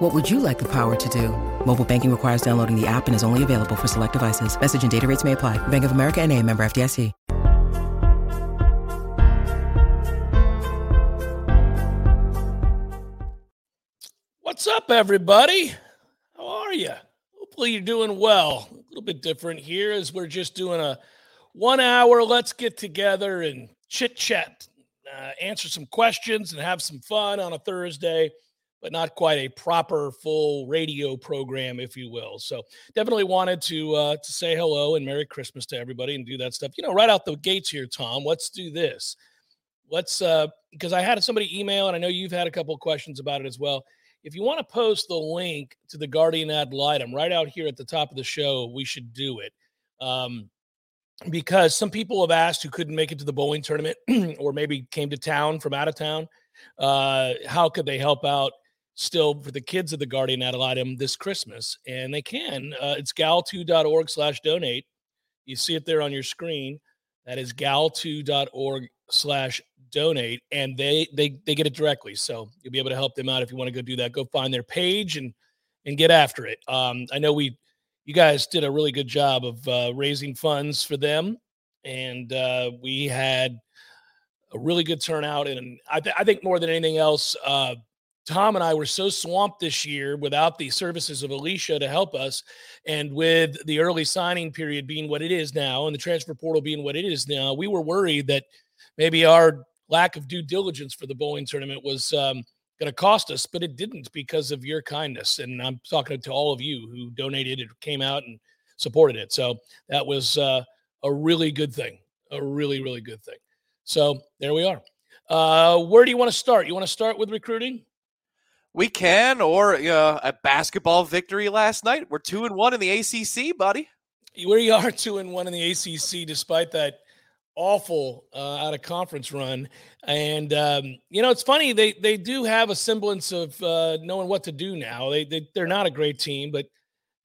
What would you like the power to do? Mobile banking requires downloading the app and is only available for select devices. Message and data rates may apply. Bank of America and a member FDIC. What's up, everybody? How are you? Hopefully, you're doing well. A little bit different here as we're just doing a one hour let's get together and chit chat, uh, answer some questions, and have some fun on a Thursday, but not quite a proper full radio program, if you will. So, definitely wanted to uh, to say hello and Merry Christmas to everybody and do that stuff. You know, right out the gates here, Tom. Let's do this. Let's uh, because I had somebody email, and I know you've had a couple questions about it as well if you want to post the link to the Guardian ad litem right out here at the top of the show, we should do it. Um, because some people have asked who couldn't make it to the bowling tournament or maybe came to town from out of town, uh, how could they help out still for the kids of the Guardian ad litem this Christmas? And they can. Uh, it's gal2.org slash donate. You see it there on your screen. That is gal2.org slash donate and they they they get it directly so you'll be able to help them out if you want to go do that go find their page and and get after it um i know we you guys did a really good job of uh, raising funds for them and uh we had a really good turnout and i, th- I think more than anything else uh Tom and I were so swamped this year without the services of Alicia to help us. And with the early signing period being what it is now and the transfer portal being what it is now, we were worried that maybe our lack of due diligence for the bowling tournament was um, going to cost us, but it didn't because of your kindness. And I'm talking to all of you who donated and came out and supported it. So that was uh, a really good thing, a really, really good thing. So there we are. Uh, where do you want to start? You want to start with recruiting? We can, or uh, a basketball victory last night. We're two and one in the ACC, buddy. We are two and one in the ACC, despite that awful uh, out of conference run. And um, you know, it's funny they they do have a semblance of uh, knowing what to do now. They, they they're not a great team, but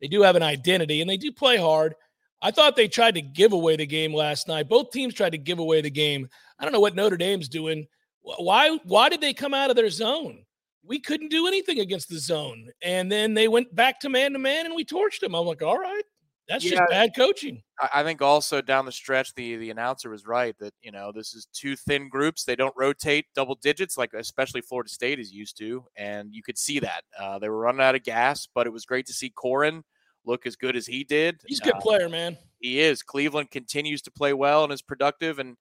they do have an identity and they do play hard. I thought they tried to give away the game last night. Both teams tried to give away the game. I don't know what Notre Dame's doing. Why why did they come out of their zone? We couldn't do anything against the zone. And then they went back to man to man and we torched them. I'm like, all right, that's yeah, just bad coaching. I think also down the stretch, the the announcer was right that you know this is two thin groups. They don't rotate double digits like especially Florida State is used to, and you could see that uh, they were running out of gas. But it was great to see Corhen look as good as he did. He's a good uh, player, man. He is. Cleveland continues to play well and is productive, and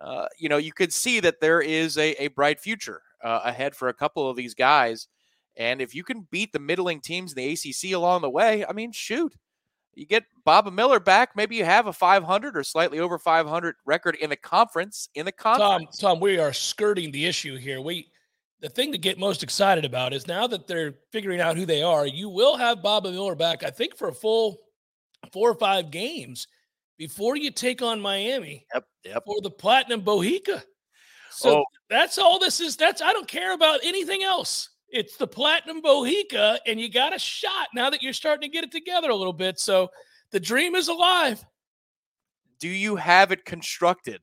uh, you know you could see that there is a, a bright future uh, ahead for a couple of these guys. And if you can beat the middling teams in the ACC along the way, I mean, shoot you get Baba Miller back, maybe you have a 500 or slightly over 500 record in the conference. In the conference, Tom, Tom, we are skirting the issue here. We, the thing to get most excited about is now that they're figuring out who they are, you will have Baba Miller back. I think for a full four or five games before you take on Miami. Yep, yep. For the Platinum Bohica. So oh. that's all this is. That's I don't care about anything else. It's the Platinum Bohica, and you got a shot now that you're starting to get it together a little bit. So the dream is alive. Do you have it constructed?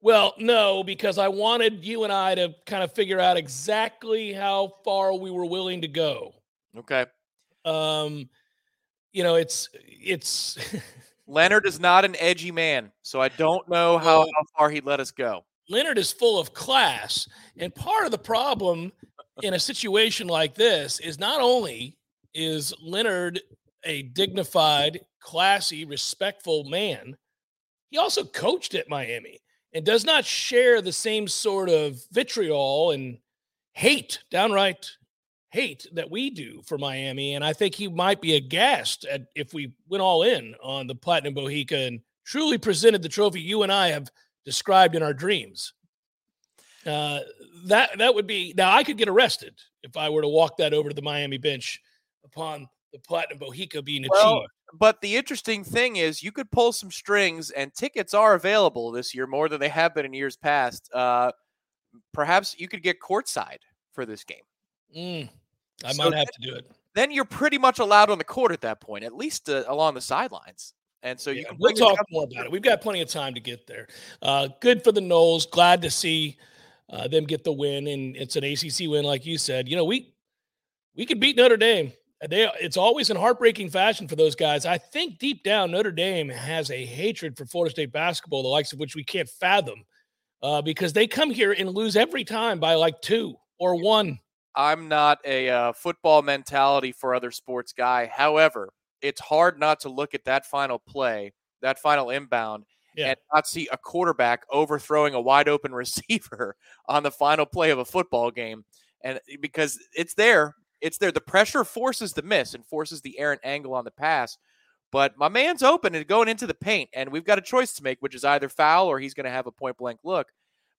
Well, no, because I wanted you and I to kind of figure out exactly how far we were willing to go. Okay. Um, you know, it's it's Leonard is not an edgy man, so I don't know how, how far he'd let us go. Leonard is full of class. And part of the problem in a situation like this is not only is Leonard a dignified, classy, respectful man, he also coached at Miami and does not share the same sort of vitriol and hate, downright hate that we do for Miami. And I think he might be aghast at if we went all in on the Platinum Bohica and truly presented the trophy you and I have – described in our dreams. Uh, that that would be now I could get arrested if I were to walk that over to the Miami bench upon the platinum Bohica being well, achieved. But the interesting thing is, you could pull some strings, and tickets are available this year more than they have been in years past. Uh, perhaps you could get courtside for this game. Mm, I so might have then, to do it. Then you're pretty much allowed on the court at that point, at least uh, along the sidelines. And so yeah, you can we'll talk more about it. We've got plenty of time to get there. Uh, good for the Noles. Glad to see uh, them get the win, and it's an ACC win, like you said. You know, we we could beat Notre Dame. They it's always in heartbreaking fashion for those guys. I think deep down Notre Dame has a hatred for Florida State basketball, the likes of which we can't fathom, uh, because they come here and lose every time by like two or one. I'm not a uh, football mentality for other sports guy. However, it's hard not to look at that final play, that final inbound, yeah. and not see a quarterback overthrowing a wide open receiver on the final play of a football game. And because it's there, it's there. The pressure forces the miss and forces the errant angle on the pass. But my man's open and going into the paint, and we've got a choice to make, which is either foul or he's going to have a point blank look.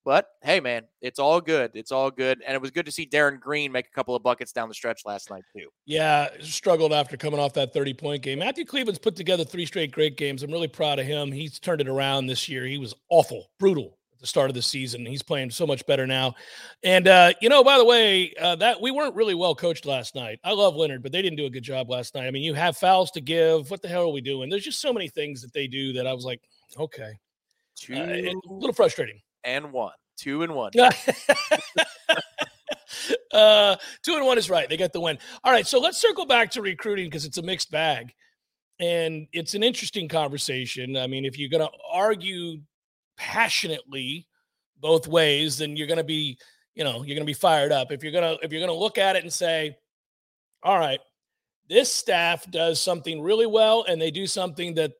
But hey, man, it's all good. It's all good. And it was good to see Darin Green make a couple of buckets down the stretch last night, too. Yeah, struggled after coming off that 30 point game. Matthew Cleveland's put together three straight great games. I'm really proud of him. He's turned it around this year. He was awful, brutal at the start of the season. He's playing so much better now. And uh, you know, by the way, uh, that we weren't really well coached last night. I love Leonard, but they didn't do a good job last night. I mean, you have fouls to give. What the hell are we doing? There's just so many things that they do that I was like, okay, uh, a little frustrating. And one, two and one. uh, two and one is right. They get the win. All right, so let's circle back to recruiting because it's a mixed bag. And it's an interesting conversation. I mean, if you're going to argue passionately both ways, then you're going to be, you know, you're going to be fired up. If you're going to if you're going to look at it and say, "All right, this staff does something really well and they do something that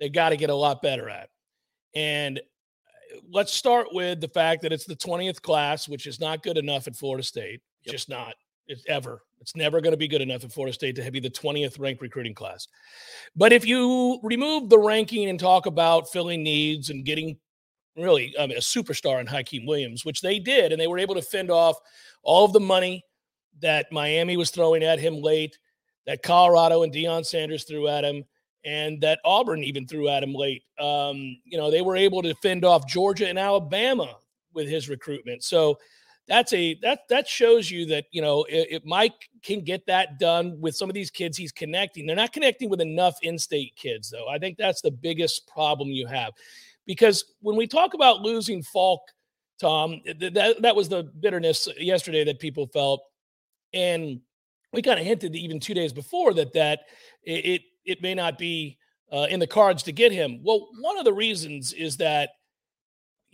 they got to get a lot better at." And let's start with the fact that it's the 20th class, which is not good enough at Florida State. Yep. Just not. It's ever. It's never going to be good enough at Florida State to be the 20th ranked recruiting class. But if you remove the ranking and talk about filling needs and getting really um, a superstar in Hykeem Williams, which they did, and they were able to fend off all of the money that Miami was throwing at him late, that Colorado and Deion Sanders threw at him, and that Auburn even threw at him late. Um, you know, they were able to fend off Georgia and Alabama with his recruitment. So that's a that that shows you that you know if, Mike can get that done with some of these kids he's connecting. They're not connecting with enough in-state kids though. I think that's the biggest problem you have because when we talk about losing Faulk, Tom, that that was the bitterness yesterday that people felt, and we kind of hinted even two days before that that it it may not be uh, in the cards to get him. Well, one of the reasons is that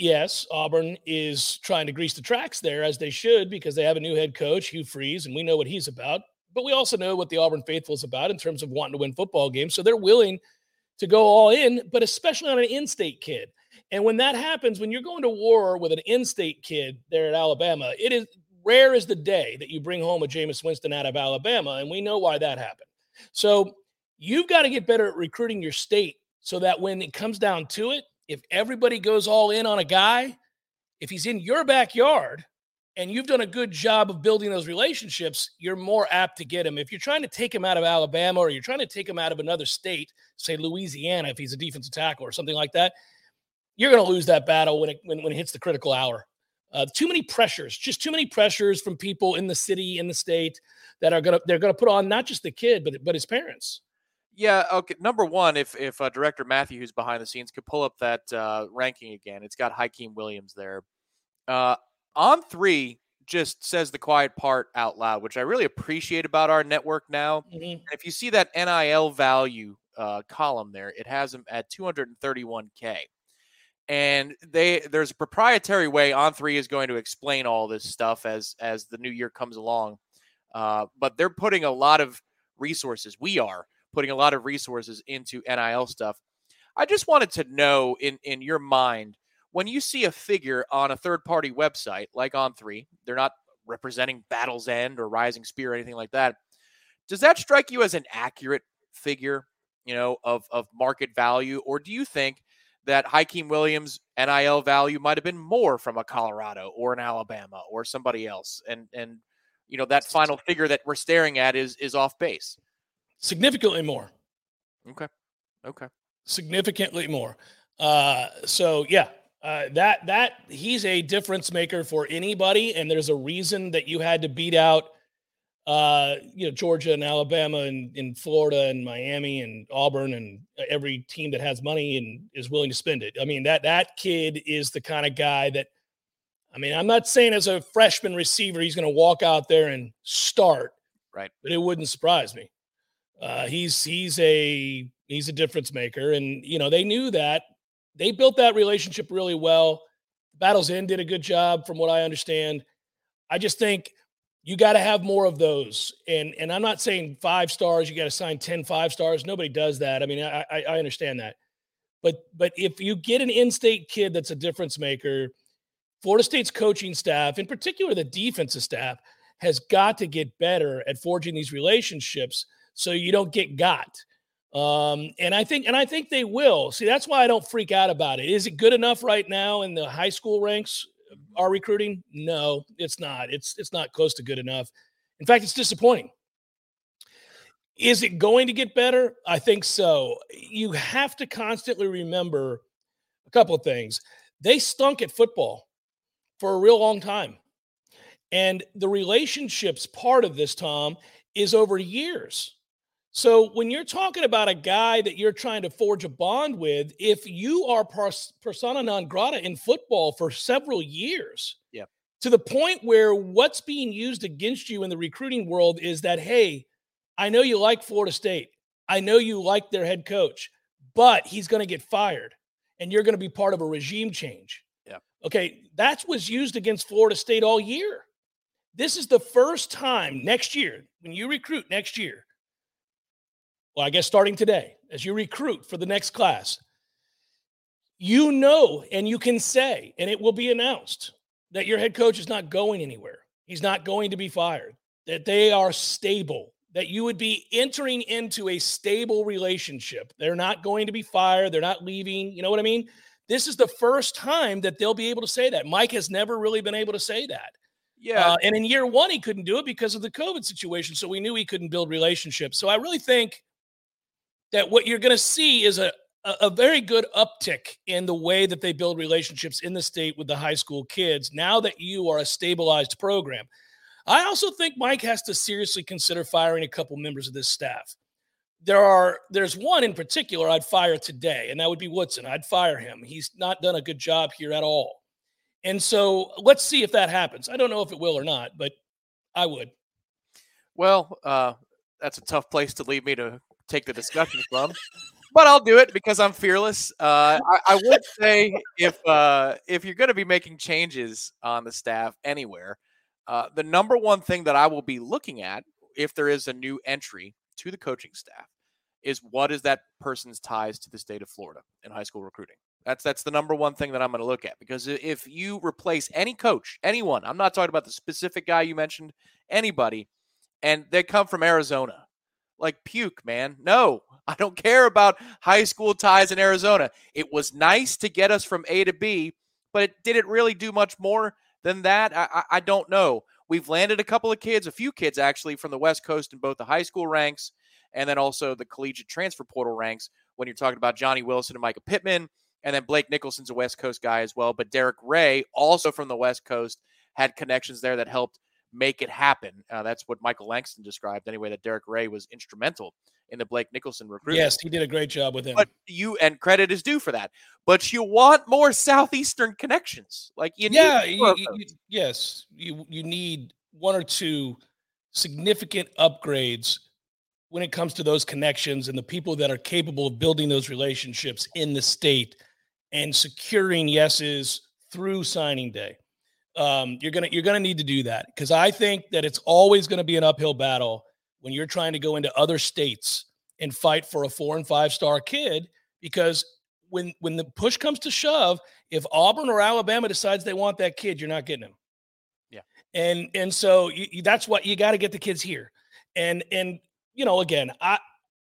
yes, Auburn is trying to grease the tracks there as they should because they have a new head coach, Hugh Freeze, and we know what he's about. But we also know what the Auburn faithful is about in terms of wanting to win football games. So they're willing to go all in, but especially on an in state kid. And when that happens, when you're going to war with an in state kid there at Alabama, it is rare is the day that you bring home a Jameis Winston out of Alabama. And we know why that happened. So you've got to get better at recruiting your state so that when it comes down to it, if everybody goes all in on a guy, if he's in your backyard, and you've done a good job of building those relationships, you're more apt to get him. If you're trying to take him out of Alabama or you're trying to take him out of another state, say Louisiana, if he's a defensive tackle or something like that, you're going to lose that battle when it when, when it hits the critical hour. Uh, too many pressures, just too many pressures from people in the city, in the state that are gonna they're gonna put on not just the kid but but his parents. Yeah. Okay. Number one, if if uh, director Matthew, who's behind the scenes, could pull up that uh, ranking again, it's got Hykeem Williams there. Uh, on three just says the quiet part out loud, which I really appreciate about our network now. Mm-hmm. If you see that NIL value uh, column there, it has them at 231k, and they there's a proprietary way on three is going to explain all this stuff as as the new year comes along. Uh, but they're putting a lot of resources. We are putting a lot of resources into NIL stuff. I just wanted to know in in your mind when you see a figure on a third party website like On3, they're not representing Battle's End or Rising Spear or anything like that. Does that strike you as an accurate figure, you know, of, of market value? Or do you think that Hykeem Williams NIL value might have been more from a Colorado or an Alabama or somebody else? And and you know, that final figure that we're staring at is is off base. Significantly more. Okay. Okay. Significantly more. Uh, so yeah, uh, that that he's a difference maker for anybody, and there's a reason that you had to beat out uh, you know, Georgia and Alabama and in Florida and Miami and Auburn and every team that has money and is willing to spend it. I mean, that that kid is the kind of guy that I mean, I'm not saying as a freshman receiver he's going to walk out there and start, right? But it wouldn't surprise me. Uh, he's he's a he's a difference maker, and you know they knew that. They built that relationship really well. Battle's End did a good job, from what I understand. I just think you got to have more of those. And and I'm not saying five stars, you got to sign 10 five stars. Nobody does that. I mean, I, I understand that. But but if you get an in-state kid that's a difference maker, Florida State's coaching staff, in particular the defensive staff, has got to get better at forging these relationships so you don't get got. Um, and I think and I think they will. See, that's why I don't freak out about it. Is it good enough right now in the high school ranks? Are recruiting? No, it's not. It's it's not close to good enough. In fact, it's disappointing. Is it going to get better? I think so. You have to constantly remember a couple of things. They stunk at football for a real long time. And the relationships part of this, Tom, is over years. So when you're talking about a guy that you're trying to forge a bond with, if you are pers- persona non grata in football for several years, yeah, to the point where what's being used against you in the recruiting world is that, hey, I know you like Florida State, I know you like their head coach, but he's going to get fired, and you're going to be part of a regime change. Yeah. Okay, that was used against Florida State all year. This is the first time next year when you recruit next year well, I guess starting today, as you recruit for the next class, you know and you can say, and it will be announced, that your head coach is not going anywhere. He's not going to be fired, that they are stable, that you would be entering into a stable relationship. They're not going to be fired. They're not leaving. You know what I mean? This is the first time that they'll be able to say that. Mike has never really been able to say that. Yeah. Uh, and in year one, he couldn't do it because of the COVID situation. So we knew he couldn't build relationships. So I really think that what you're going to see is a, a very good uptick in the way that they build relationships in the state with the high school kids now that you are a stabilized program. I also think Mike has to seriously consider firing a couple members of this staff. There are there's one in particular I'd fire today, and that would be Woodson. I'd fire him. He's not done a good job here at all. And so let's see if that happens. I don't know if it will or not, but I would. Well, uh, that's a tough place to leave me to take the discussion from. But I'll do it because I'm fearless. Uh, I, I, would say if uh, if you're going to be making changes on the staff anywhere, uh, the number one thing that I will be looking at if there is a new entry to the coaching staff is what is that person's ties to the state of Florida in high school recruiting. That's that's the number one thing that I'm going to look at because if you replace any coach, anyone, I'm not talking about the specific guy you mentioned, anybody, and they come from Arizona like puke, man. No, I don't care about high school ties in Arizona. It was nice to get us from A to B, but it, did it really do much more than that? I, I, I don't know. We've landed a couple of kids, a few kids actually, from the West Coast in both the high school ranks and then also the collegiate transfer portal ranks when you're talking about Johnny Wilson and Mycah Pittman. And then Blake Nichelson's a West Coast guy as well. But Derek Ray, also from the West Coast, had connections there that helped make it happen. Uh, that's what Michael Langston described anyway. That Derek Ray was instrumental in the Blake Nichelson recruitment. Yes, he did a great job with him. But you and credit is due for that. But you want more southeastern connections, like you yeah, you, you, yes, you you need one or two significant upgrades when it comes to those connections and the people that are capable of building those relationships in the state and securing yeses through signing day um, you're gonna you're gonna need to do that because I think that it's always going to be an uphill battle when you're trying to go into other states and fight for a four and five star kid because when when the push comes to shove, if Auburn or Alabama decides they want that kid, you're not getting him. Yeah, and and so you, you, that's what you got to get the kids here, and and you know again I.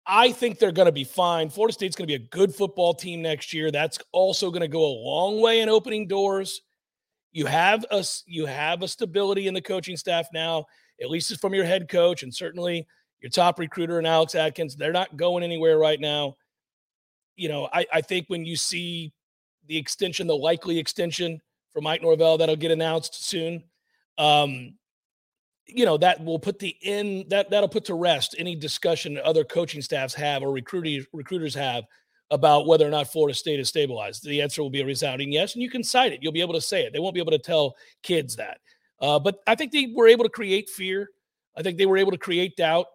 I think they're going to be fine. Florida State's going to be a good football team next year. That's also going to go a long way in opening doors you have a you have a stability in the coaching staff now, at least from your head coach, and certainly your top recruiter and Alex Atkins, they're not going anywhere right now. You know, I, I think when you see the extension, the likely extension for Mike Norvell that'll get announced soon, um, you know, that will put the in that that'll put to rest any discussion other coaching staffs have or recruiters recruiters have about whether or not Florida State is stabilized. The answer will be a resounding yes, and you can cite it. You'll be able to say it. They won't be able to tell kids that. Uh, but I think they were able to create fear. I think they were able to create doubt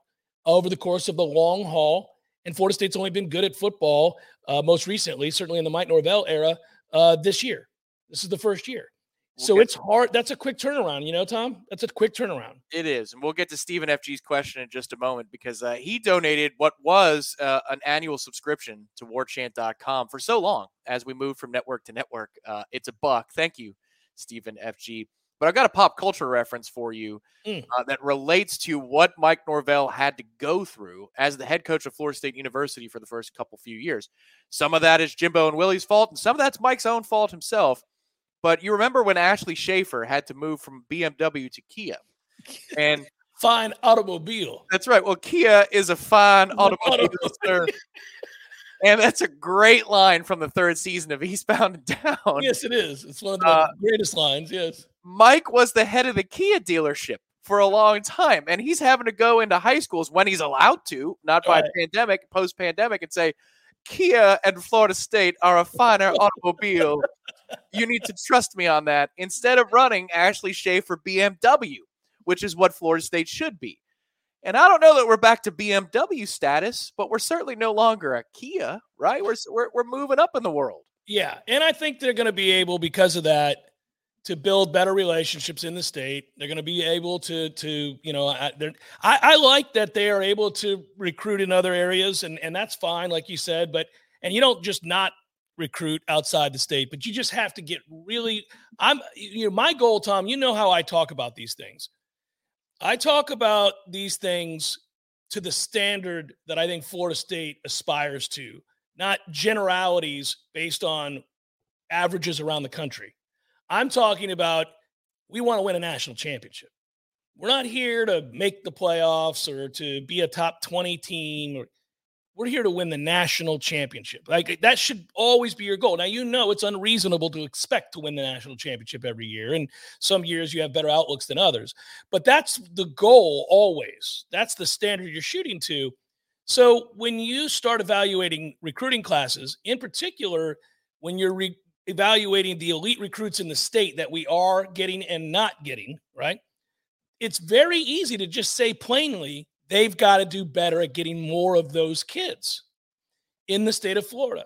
over the course of the long haul. And Florida State's only been good at football uh, most recently, certainly in the Mike Norvell era uh, this year. This is the first year. We'll so it's hard. That's a quick turnaround, you know, Tom. That's a quick turnaround. It is, and we'll get to Stephen FG's question in just a moment because uh, he donated what was uh, an annual subscription to WarChant.com for so long as we move from network to network. Uh, it's a buck. Thank you, Stephen FG. But I've got a pop culture reference for you mm. uh, that relates to what Mike Norvell had to go through as the head coach of Florida State University for the first couple few years. Some of that is Jimbo and Willie's fault, and some of that's Mike's own fault himself. But you remember when Ashley Schaeffer had to move from BMW to Kia, and fine automobile. That's right. Well, Kia is a fine automobile, sir. And that's a great line from the third season of Eastbound and Down. Yes, it is. It's one of the uh, greatest lines. Yes. Mike was the head of the Kia dealership for a long time, and he's having to go into high schools when he's allowed to, not by right. pandemic, post pandemic, and say, Kia and Florida State are a finer automobile. You need to trust me on that. Instead of running Ashley Schaeffer BMW, which is what Florida State should be. And I don't know that we're back to BMW status, but we're certainly no longer a Kia, right? We're we're, we're moving up in the world. Yeah, and I think they're going to be able because of that to build better relationships in the state. They're going to be able to to you know I, I, I like that they are able to recruit in other areas, and and that's fine, like you said. But and you don't just not recruit outside the state, but you just have to get really. I'm you know my goal, Tom. You know how I talk about these things. I talk about these things to the standard that I think Florida State aspires to, not generalities based on averages around the country. I'm talking about we want to win a national championship. We're not here to make the playoffs or to be a top 20 team or we're here to win the national championship. Like that should always be your goal. Now you know it's unreasonable to expect to win the national championship every year, and some years you have better outlooks than others. But that's the goal always. That's the standard you're shooting to. So when you start evaluating recruiting classes, in particular, when you're re- evaluating the elite recruits in the state that we are getting and not getting, right? It's very easy to just say plainly They've got to do better at getting more of those kids in the state of Florida.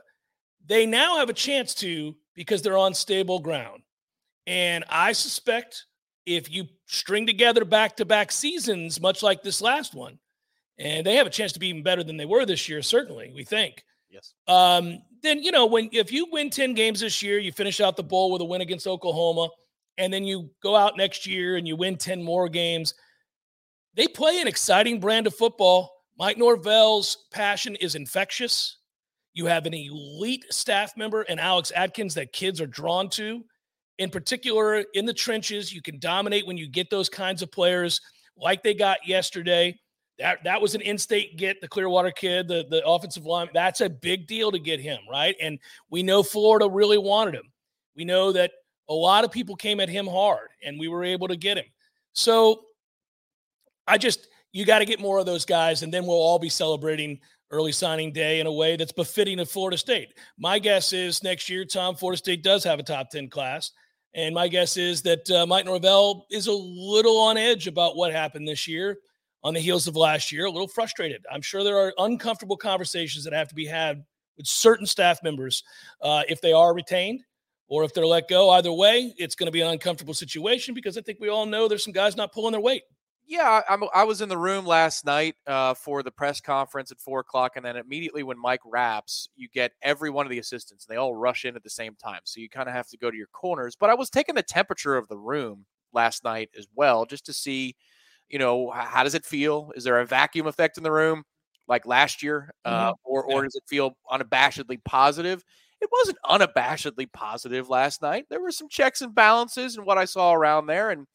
They now have a chance to because they're on stable ground. And I suspect if you string together back to back seasons, much like this last one, and they have a chance to be even better than they were this year, certainly, we think. Yes. Um, then, you know, when if you win 10 games this year, you finish out the bowl with a win against Oklahoma, and then you go out next year and you win 10 more games they play an exciting brand of football. Mike Norvell's passion is infectious. You have an elite staff member and Alex Atkins that kids are drawn to. In particular, in the trenches, you can dominate when you get those kinds of players like they got yesterday. That that was an in-state get, the Clearwater kid, the, the offensive line. That's a big deal to get him, right? And we know Florida really wanted him. We know that a lot of people came at him hard, and we were able to get him. So I just you got to get more of those guys, and then we'll all be celebrating early signing day in a way that's befitting of Florida State. My guess is next year, Tom, Florida State does have a top 10 class. And my guess is that uh, Mike Norvell is a little on edge about what happened this year on the heels of last year, a little frustrated. I'm sure there are uncomfortable conversations that have to be had with certain staff members uh, if they are retained or if they're let go. Either way, it's going to be an uncomfortable situation because I think we all know there's some guys not pulling their weight. Yeah, I'm, i was in the room last night uh, for the press conference at four o'clock, and then immediately when Mike wraps, you get every one of the assistants. And they all rush in at the same time, so you kind of have to go to your corners. But I was taking the temperature of the room last night as well, just to see, you know, how does it feel? Is there a vacuum effect in the room like last year, uh, mm-hmm. or or does it feel unabashedly positive? It wasn't unabashedly positive last night. There were some checks and balances and what I saw around there, and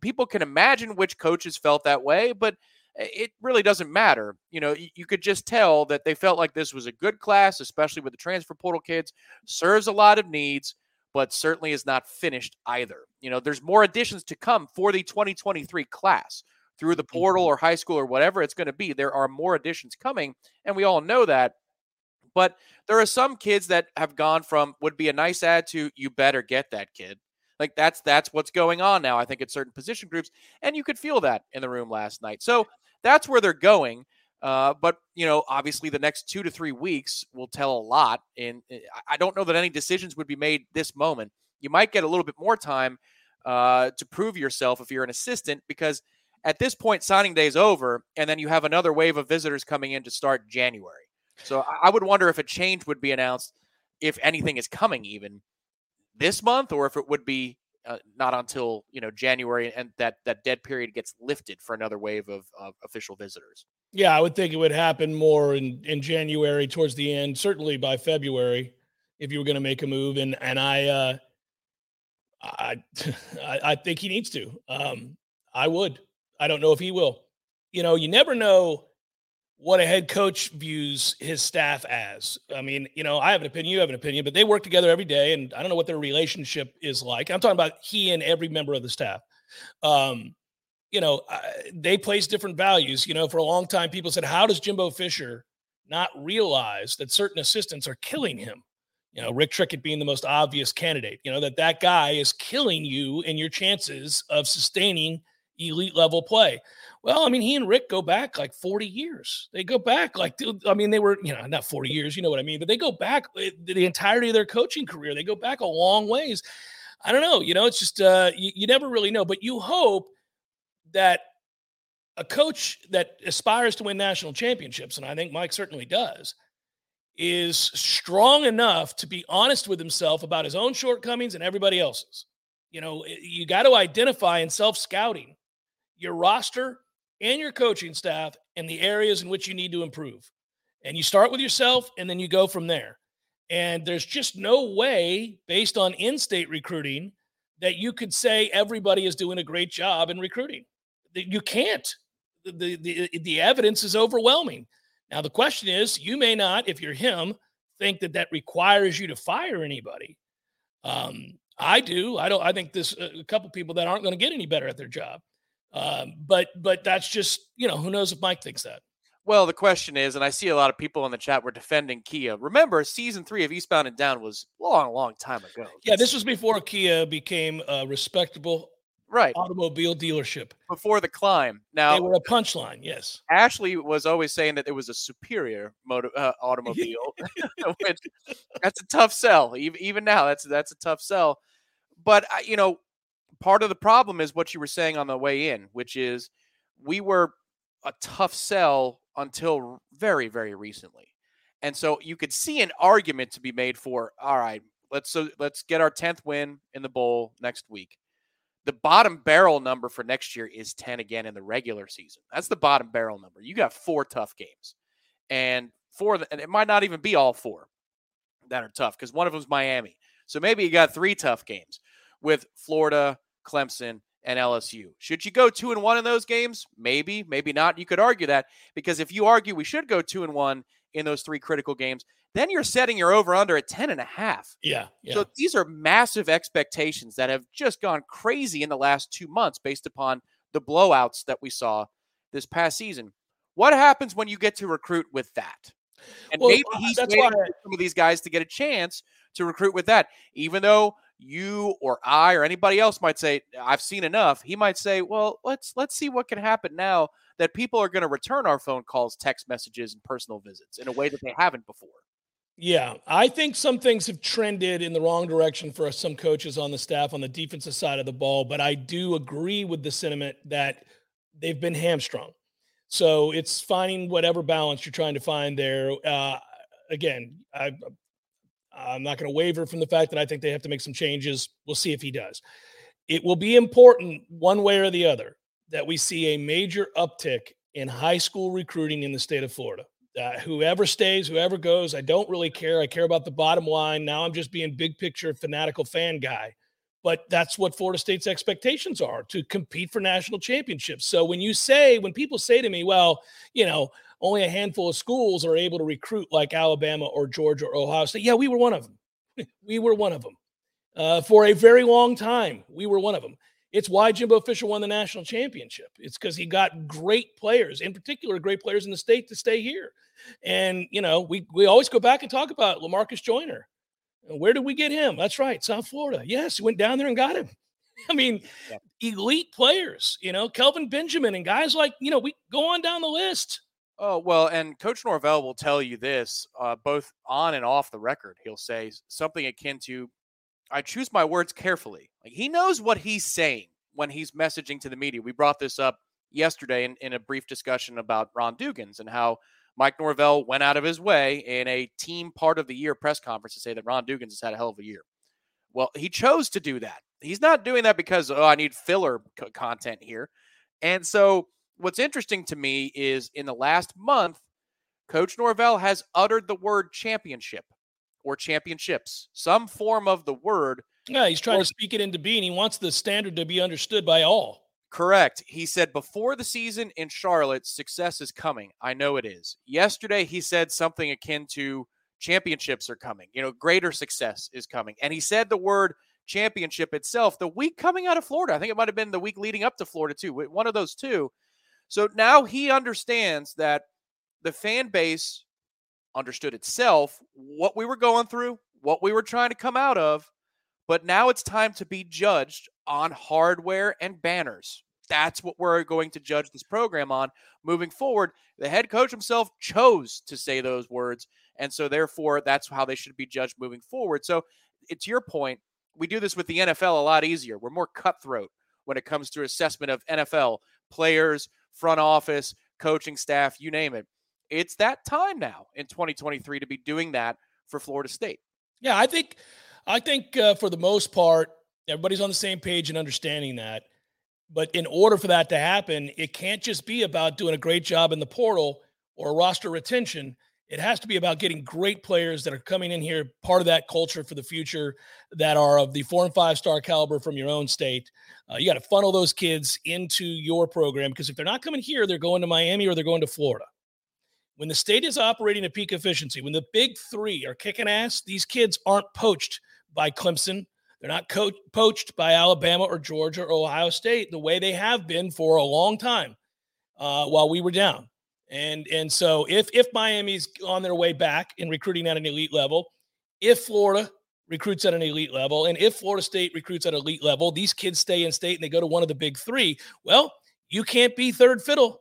people can imagine which coaches felt that way, but it really doesn't matter. You know, you, could just tell that they felt like this was a good class, especially with the transfer portal kids, serves a lot of needs, but certainly is not finished either. You know, there's more additions to come for the 2023 class through the portal Mm-hmm. or high school or whatever it's going to be. There are more additions coming, and we all know that. But there are some kids that have gone from would be a nice add to you better get that kid. Like that's that's what's going on now. I think at certain position groups, and you could feel that in the room last night. So that's where they're going. Uh, but you know, obviously, the next two to three weeks will tell a lot. And I- I don't know that any decisions would be made this moment. You might get a little bit more time uh, to prove yourself if you're an assistant, because at this point, signing day is over, and then you have another wave of visitors coming in to start January. So I would wonder if a change would be announced, if anything is coming, even this month, or if it would be uh, not until you know January and that that dead period gets lifted for another wave of, of official visitors. Yeah, I would think it would happen more in in January towards the end, certainly by February, if you were going to make a move. And and I, uh, I, I I think he needs to. Um, I would. I don't know if he will. You know, you never know what a head coach views his staff as. I mean, you know, I have an opinion, you have an opinion, but they work together every day, and I don't know what their relationship is like. I'm talking about he and every member of the staff. Um, you know, uh, they place different values. You know, for a long time, people said, "How does Jimbo Fisher not realize that certain assistants are killing him?" You know, Rick Trickett being the most obvious candidate. You know that that guy is killing you and your chances of sustaining elite level play. Well, I mean, he and Rick go back like 40 years. They go back like, dude, I mean, they were, you know, not 40 years, you know what I mean, but they go back uh, the entirety of their coaching career. They go back a long ways. I don't know. You know, it's just, uh, you, you never really know, but you hope that a coach that aspires to win national championships, and I think Mike certainly does, is strong enough to be honest with himself about his own shortcomings and everybody else's. You know, eh, you got to identify in self scouting your roster and your coaching staff and the areas in which you need to improve. And you start with yourself and then you go from there. And there's just no way, based on in state recruiting, that you could say everybody is doing a great job in recruiting. You can't. The, the, the evidence is overwhelming. Now, the question is you may not, if you're him, think that that requires you to fire anybody. Um, I do. I don't. I think this a couple people that aren't going to get any better at their job. Um, but but that's just you know who knows if Mike thinks that. Well, the question is, and I see a lot of people in the chat were defending Kia. Remember, season three of Eastbound and Down was long, long time ago. Yeah, this was before Kia became a respectable right automobile dealership. before the climb. Now, They were a punchline. Yes. Ashley was always saying that it was a superior motor, uh, automobile. that's a tough sell. Even, even now, that's that's a tough sell. But you know, part of the problem is what you were saying on the way in, which is we were a tough sell until very very recently, and so you could see an argument to be made for all right. Let's so let's get our tenth win in the bowl next week the bottom barrel number for next year is 10 again in the regular season. That's the bottom barrel number. You got four tough games. And four and it might not even be all four that are tough because one of them's Miami. So maybe you got three tough games with Florida, Clemson, and LSU. Should you go 2 and 1 in those games? Maybe, maybe not. You could argue that because if you argue we should go 2 and 1 in those three critical games, then you're setting your over under at 10 and a half. Yeah. Yeah. So these are massive expectations that have just gone crazy in the last two months based upon the blowouts that we saw this past season. What happens when you get to recruit with that? And Well, maybe uh, he's waiting why- for some of these guys to get a chance to recruit with that. Even though you or I or anybody else might say, I've seen enough, he might say, Well, let's let's see what can happen now that people are going to return our phone calls, text messages, and personal visits in a way that they haven't before. Yeah, I think some things have trended in the wrong direction for some coaches on the staff on the defensive side of the ball, but I do agree with the sentiment that they've been hamstrung. So it's finding whatever balance you're trying to find there. Uh, again, I, I'm not going to waver from the fact that I think they have to make some changes. We'll see if he does. It will be important, one way or the other, that we see a major uptick in high school recruiting in the state of Florida. Uh, whoever stays, whoever goes, I don't really care. I care about the bottom line. Now I'm just being big picture fanatical fan guy. But that's what Florida State's expectations are to compete for national championships. So when you say, when people say to me, well, you know, only a handful of schools are able to recruit like Alabama or Georgia or Ohio State, yeah, we were one of them. we were one of them uh, for a very long time. We were one of them. It's why Jimbo Fisher won the national championship. It's because he got great players, in particular, great players in the state to stay here. And you know, we we always go back and talk about Lamarcus Joyner. Where did we get him? That's right, South Florida. Yes, we went down there and got him. I mean, yeah. elite players, you know, Kelvin Benjamin and guys like, you know, we go on down the list. Oh, well, and Coach Norvell will tell you this, uh, both on and off the record. He'll say something akin to, I choose my words carefully. Like he knows what he's saying when he's messaging to the media. We brought this up yesterday in, in a brief discussion about Ron Dugans and how Mike Norvell went out of his way in a team part of the year press conference to say that Ron Dugans has had a hell of a year. Well, he chose to do that. He's not doing that because, oh, I need filler c- content here. And so, what's interesting to me is in the last month, Coach Norvell has uttered the word championship or championships, some form of the word. Yeah, he's trying or, to speak it into being. He wants the standard to be understood by all. Correct. He said before the season in Charlotte, success is coming. I know it is. Yesterday, he said something akin to championships are coming. You know, greater success is coming. And he said the word championship itself the week coming out of Florida. I think it might have been the week leading up to Florida, too. One of those two. So now he understands that the fan base understood itself, what we were going through, what we were trying to come out of. But now it's time to be judged on hardware and banners. That's what we're going to judge this program on moving forward. The head coach himself chose to say those words. And so, therefore, that's how they should be judged moving forward. So, it's your point. We do this with the NFL a lot easier. We're more cutthroat when it comes to assessment of NFL players, front office, coaching staff, you name it. It's that time now in 2023 to be doing that for Florida State. Yeah, I think I think uh, for the most part, everybody's on the same page and understanding that. But in order for that to happen, it can't just be about doing a great job in the portal or roster retention. It has to be about getting great players that are coming in here, part of that culture for the future, that are of the four and five star caliber from your own state. Uh, you got to funnel those kids into your program because if they're not coming here, they're going to Miami or they're going to Florida. When the state is operating at peak efficiency, when the big three are kicking ass, these kids aren't poached by Clemson. They're not co- poached by Alabama or Georgia or Ohio State the way they have been for a long time uh, while we were down. And and so if if Miami's on their way back in recruiting at an elite level, if Florida recruits at an elite level, and if Florida State recruits at an elite level, these kids stay in state and they go to one of the big three. Well, you can't be third fiddle.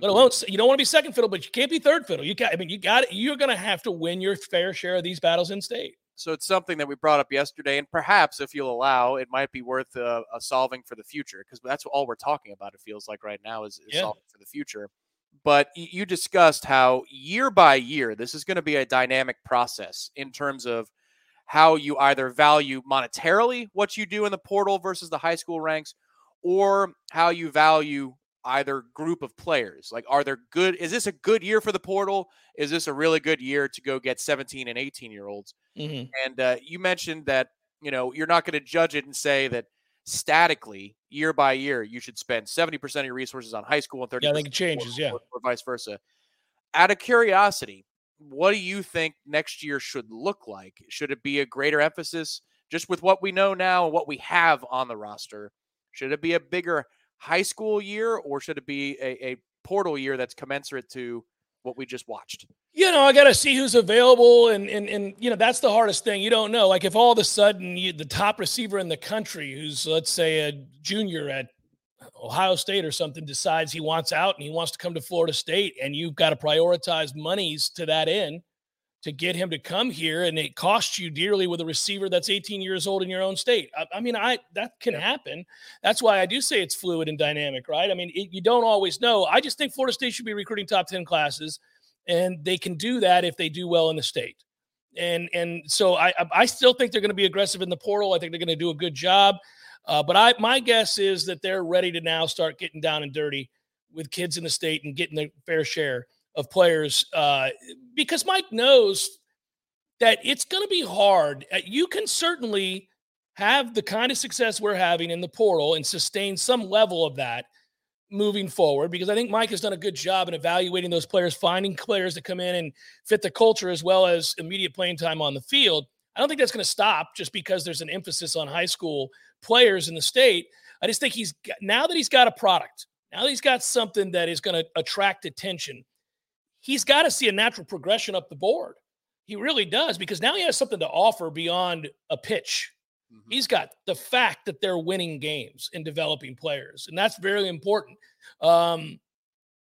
Let alone you don't want to be second fiddle, but you can't be third fiddle. You got I mean you got it. You're going to have to win your fair share of these battles in state. So it's something that we brought up yesterday, and perhaps, if you'll allow, it might be worth uh, a solving for the future because that's all we're talking about. It feels like right now is, is yeah. solving for the future. But you discussed how year by year this is going to be a dynamic process in terms of how you either value monetarily what you do in the portal versus the high school ranks, or how you value either group of players? Like, are there good? Is this a good year for the portal? Is this a really good year to go get 17 and 18 year olds? Mm-hmm. And uh, you mentioned that you know you're not going to judge it and say that statically year by year you should spend 70% of your resources on high school and 30 yeah, I think it changes, or, yeah, or, or vice versa. Out of curiosity, what do you think next year should look like? Should it be a greater emphasis just with what we know now and what we have on the roster? Should it be a bigger high school year, or should it be a, a portal year that's commensurate to what we just watched? You know, I got to see who's available, and and and you know that's the hardest thing. You don't know. Like if all of a sudden you, the top receiver in the country, who's let's say a junior at Ohio State or something, decides he wants out and he wants to come to Florida State, and you've got to prioritize monies to that end to get him to come here and it costs you dearly with a receiver that's 18 years old in your own state. I, I mean, I that can yeah. happen. That's why I do say it's fluid and dynamic, right? I mean, it, you don't always know. I just think Florida State should be recruiting top 10 classes, and they can do that if they do well in the state. And and so I I still think they're going to be aggressive in the portal. I think they're going to do a good job. Uh, but I my guess is that they're ready to now start getting down and dirty with kids in the state and getting their fair share of players uh, because Mike knows that it's going to be hard. Uh, you can certainly have the kind of success we're having in the portal and sustain some level of that moving forward because I think Mike has done a good job in evaluating those players, finding players that come in and fit the culture as well as immediate playing time on the field. I don't think that's going to stop just because there's an emphasis on high school players in the state. I just think he's now that he's got a product, now that he's got something that is going to attract attention, he's got to see a natural progression up the board. He really does because now he has something to offer beyond a pitch. Mm-hmm. He's got the fact that they're winning games and developing players, and that's very important. Um,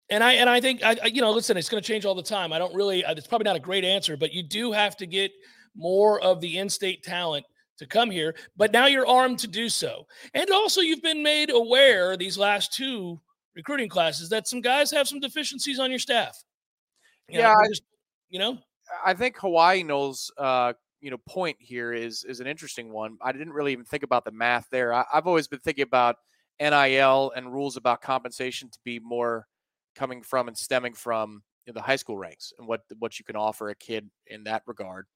and I and I think I, you know, listen, it's going to change all the time. I don't really. It's probably not a great answer, but you do have to get more of the in-state talent to come here. But now you're armed to do so, and also you've been made aware these last two recruiting classes that some guys have some deficiencies on your staff. You yeah, know, I just you know, I think Hawaii knows uh, you know point here is is an interesting one. I didn't really even think about the math there. I, have always been thinking about NIL and rules about compensation to be more coming from and stemming from you know, the high school ranks and what what you can offer a kid in that regard.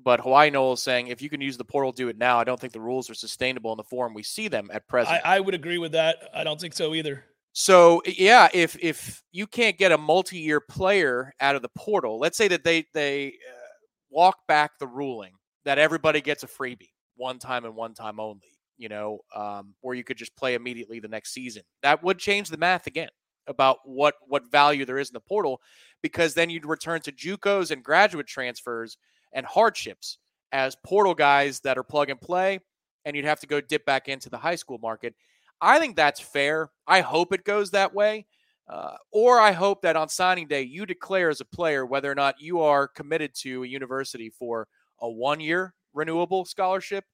But Hawaii Noel is saying if you can use the portal, do it now. I don't think the rules are sustainable in the form we see them at present. I, I would agree with that. I don't think so either. So yeah, if if you can't get a multi-year player out of the portal, let's say that they they uh, walk back the ruling that everybody gets a freebie one time and one time only, you know, um, or you could just play immediately the next season. That would change the math again about what what value there is in the portal, because then you'd return to JUCOs and graduate transfers and hardships as portal guys that are plug and play, and you'd have to go dip back into the high school market. I think that's fair. I hope it goes that way. Uh, or I hope that on signing day, you declare as a player whether or not you are committed to a university for a one year renewable scholarship,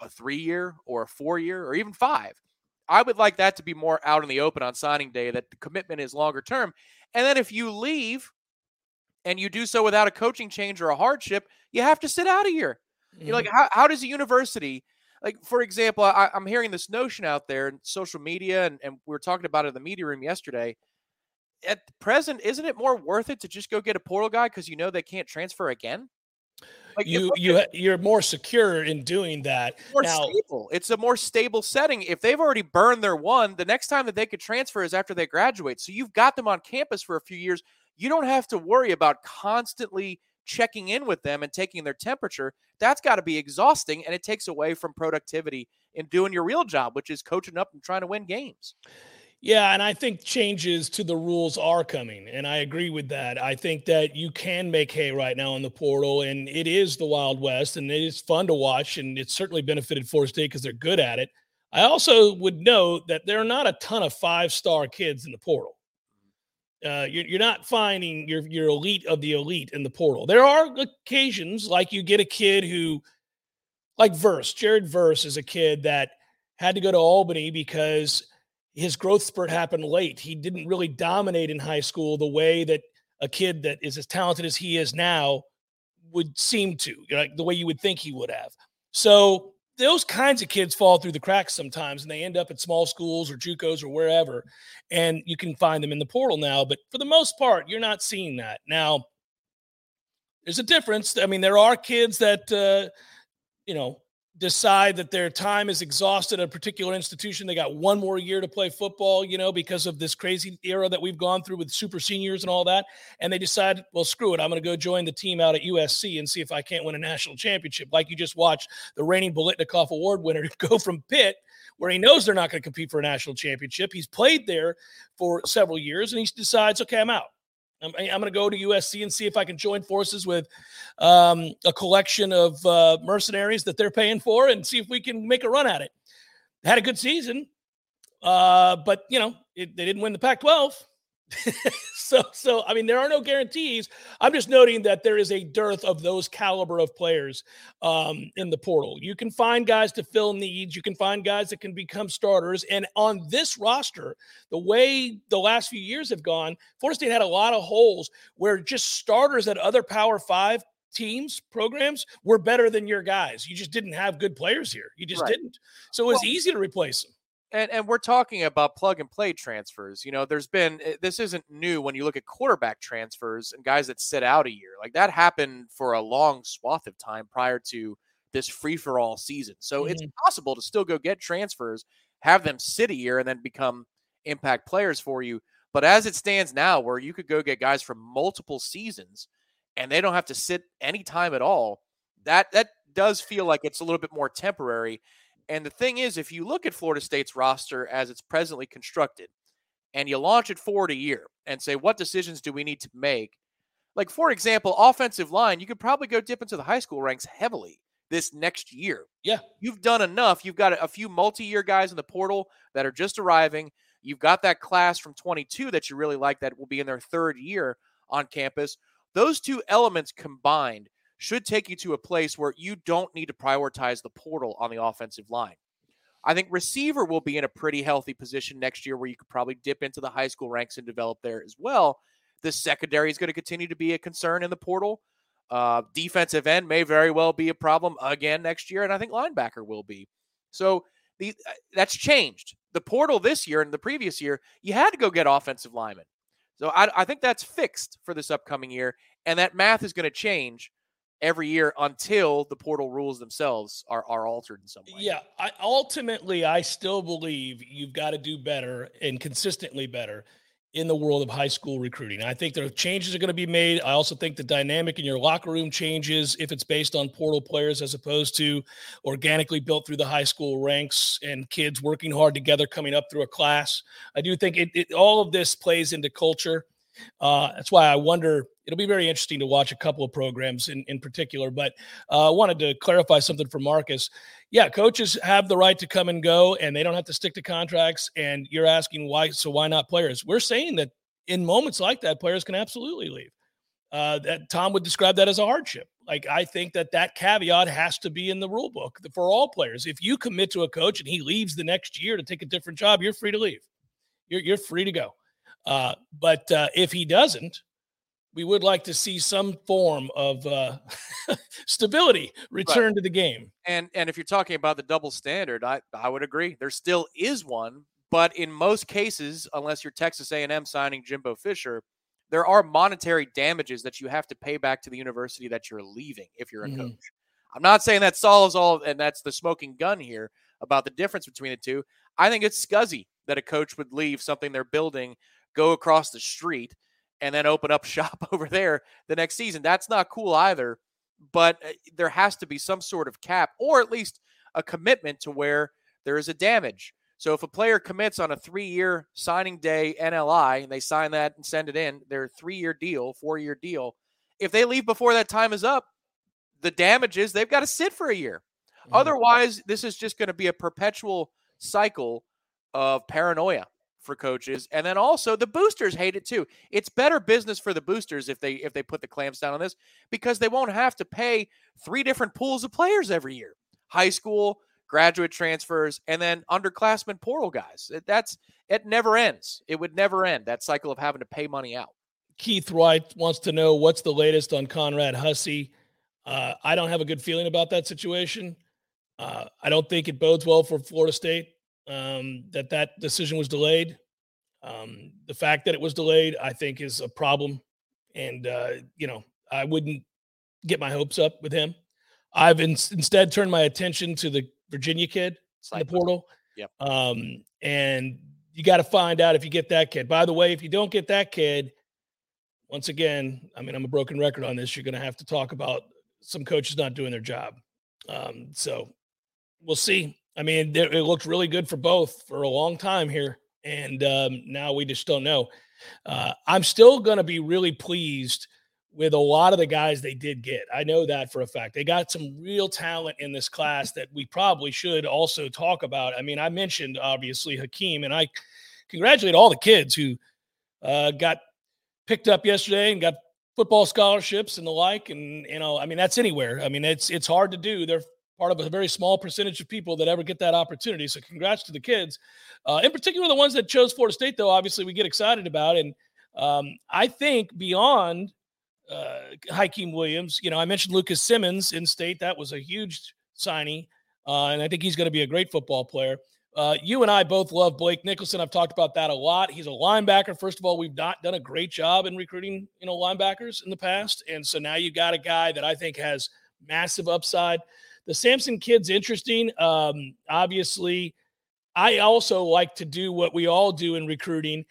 a three year, or a four year, or even five. I would like that to be more out in the open on signing day, that the commitment is longer term. And then if you leave and you do so without a coaching change or a hardship, you have to sit out of here. Mm-hmm. You're like, how, how does a university, like, for example, I, am hearing this notion out there in social media, and, and we were talking about it in the media room yesterday. At present, isn't it more worth it to just go get a portal guy because you know they can't transfer again? Like you you you're more secure in doing that. More now, stable. It's a more stable setting. If they've already burned their one, the next time that they could transfer is after they graduate. So you've got them on campus for a few years. You don't have to worry about constantly checking in with them and taking their temperature. That's got to be exhausting and it takes away from productivity in doing your real job, which is coaching up and trying to win games. Yeah, and I think changes to the rules are coming, and I agree with that. I think that you can make hay right now in the portal, and it is the Wild West, and it is fun to watch, and it's certainly benefited Florida State because they're good at it. I also would note that there are not a ton of five star kids in the portal. Uh, you're, you're not finding your your elite of the elite in the portal. There are occasions like you get a kid who, like Verse, Jared Verse is a kid that had to go to Albany because his growth spurt happened late. He didn't really dominate in high school the way that a kid that is as talented as he is now would seem to, like the way you would think he would have. So those kinds of kids fall through the cracks sometimes and they end up at small schools or JUCOs or wherever. And you can find them in the portal now. But for the most part, you're not seeing that. Now, there's a difference. I mean, there are kids that, uh, you know, decide that their time is exhausted at a particular institution. They got one more year to play football, you know, because of this crazy era that we've gone through with super seniors and all that. And they decide, well, screw it. I'm going to go join the team out at USC and see if I can't win a national championship. Like you just watched the reigning Biletnikoff Award winner go from Pitt, where he knows they're not going to compete for a national championship. He's played there for several years and he decides, okay, I'm out. I'm, I'm going to go to USC and see if I can join forces with um, a collection of uh, mercenaries that they're paying for and see if we can make a run at it. Had a good season, uh, but you know it, they didn't win the Pac-12. so, so I mean, there are no guarantees. I'm just noting that there is a dearth of those caliber of players um, in the portal. You can find guys to fill needs. You can find guys that can become starters. And on this roster, the way the last few years have gone, Florida State had a lot of holes where just starters at other Power Five teams programs were better than your guys. You just didn't have good players here. You just right. didn't. So it was well, easy to replace them and and we're talking about plug and play transfers. You know, there's been eh, this isn't new when you look at quarterback transfers and guys that sit out a year. Like that happened for a long swath of time prior to this free for all season. So mm-hmm. it's possible to still go get transfers, have them sit a year, and then become impact players for you. But as it stands now, where you could go get guys from multiple seasons and they don't have to sit any time at all, that that does feel like it's a little bit more temporary. And the thing is, if you look at Florida State's roster as it's presently constructed, and you launch it forward a year and say, what decisions do we need to make? Like, for example, offensive line, you could probably go dip into the high school ranks heavily this next year. Yeah. You've done enough. You've got a few multi year guys in the portal that are just arriving. You've got that class from 22 that you really like that will be in their third year on campus. Those two elements combined should take you to a place where you don't need to prioritize the portal on the offensive line. I think receiver will be in a pretty healthy position next year where you could probably dip into the high school ranks and develop there as well. The secondary is going to continue to be a concern in the portal. Uh, defensive end may very well be a problem again next year, and I think linebacker will be. So the uh, that's changed. The portal this year and the previous year, you had to go get offensive linemen. So I, I think that's fixed for this upcoming year, and that math is going to change every year until the portal rules themselves are, are altered in some way. Yeah, I, ultimately, I still believe you've got to do better and consistently better in the world of high school recruiting. I think there are changes are going to be made. I also think the dynamic in your locker room changes if it's based on portal players as opposed to organically built through the high school ranks and kids working hard together coming up through a class. I do think it, it all of this plays into culture uh, that's why I wonder. It'll be very interesting to watch a couple of programs in, in particular. But uh, I wanted to clarify something for Marcus. Yeah, coaches have the right to come and go, and they don't have to stick to contracts. And you're asking why? So why not players? We're saying that in moments like that, players can absolutely leave. Uh, that Tom would describe that as a hardship. Like I think that that caveat has to be in the rule book for all players. If you commit to a coach and he leaves the next year to take a different job, you're free to leave. You're you're free to go. Uh, but uh, if he doesn't, we would like to see some form of uh, stability return right. to the game. And and if you're talking about the double standard, I I would agree. There still is one, but in most cases, unless you're Texas A&M signing Jimbo Fisher, there are monetary damages that you have to pay back to the university that you're leaving if you're a mm-hmm. coach. I'm not saying that solves all, and that's the smoking gun here about the difference between the two. I think it's scuzzy that a coach would leave something they're building go across the street and then open up shop over there the next season. That's not cool either. But uh, there has to be some sort of cap or at least a commitment to where there is a damage. So if a player commits on a three year signing day NLI and they sign that and send it in, their three year deal, four year deal, if they leave before that time is up, the damage is they've got to sit for a year. Mm-hmm. Otherwise, this is just going to be a perpetual cycle of paranoia for coaches and then also the boosters hate it too. It's better business for the boosters if they if they put the clamps down on this because they won't have to pay three different pools of players every year. High school graduate transfers and then underclassmen portal guys. That's it never ends. It would never end that cycle of having to pay money out. Keith wright wants to know what's the latest on conrad hussey? Uh, i don't have a good feeling about that situation. Uh, i don't think it bodes well for florida state um, that that decision was delayed. Um, the fact that it was delayed, I think, is a problem. And uh, you know, I wouldn't get my hopes up with him. I've in, instead turned my attention to the Virginia kid in the portal. Yep. Um, and you got to find out if you get that kid. By the way, if you don't get that kid, once again, I mean, I'm a broken record on this. You're going to have to talk about some coaches not doing their job. Um, so we'll see. I mean, it looked really good for both for a long time here, and um, now we just don't know. Uh, I'm still going to be really pleased with a lot of the guys they did get. I know that for a fact. They got some real talent in this class that we probably should also talk about. I mean, I mentioned obviously Hykeem, and I congratulate all the kids who uh, got picked up yesterday and got football scholarships and the like. And you know, I mean, that's anywhere. I mean, it's it's hard to do. They're part of a very small percentage of people that ever get that opportunity. So congrats to the kids, uh, in particular the ones that chose Florida State. Though obviously we get excited about, and um, I think beyond uh, Hykeem Williams, you know, I mentioned Lucas Simmons in state. That was a huge signing, uh, and I think he's going to be a great football player. Uh, you and I both love Blake Nichelson. I've talked about that a lot. He's a linebacker. First of all, we've not done a great job in recruiting, you know, linebackers in the past, and so now you got a guy that I think has massive upside. The Sampson kid's interesting. Um, obviously, I also like to do what we all do in recruiting.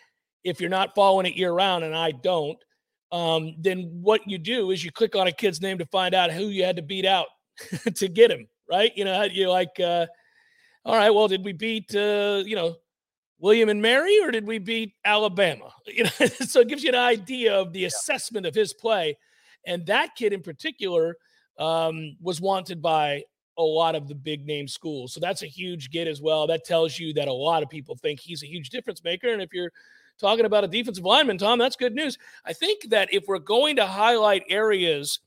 If you're not following it year round, and I don't, um, then what you do is you click on a kid's name to find out who you had to beat out to get him, right? You know, you like, uh, all right, well, did we beat, uh, you know, William and Mary, or did we beat Alabama? You know, so it gives you an idea of the assessment of his play. And that kid in particular um, was wanted by a lot of the big name schools. So that's a huge get as well. That tells you that a lot of people think he's a huge difference maker. And if you're talking about a defensive lineman, Tom, that's good news. I think that if we're going to highlight areas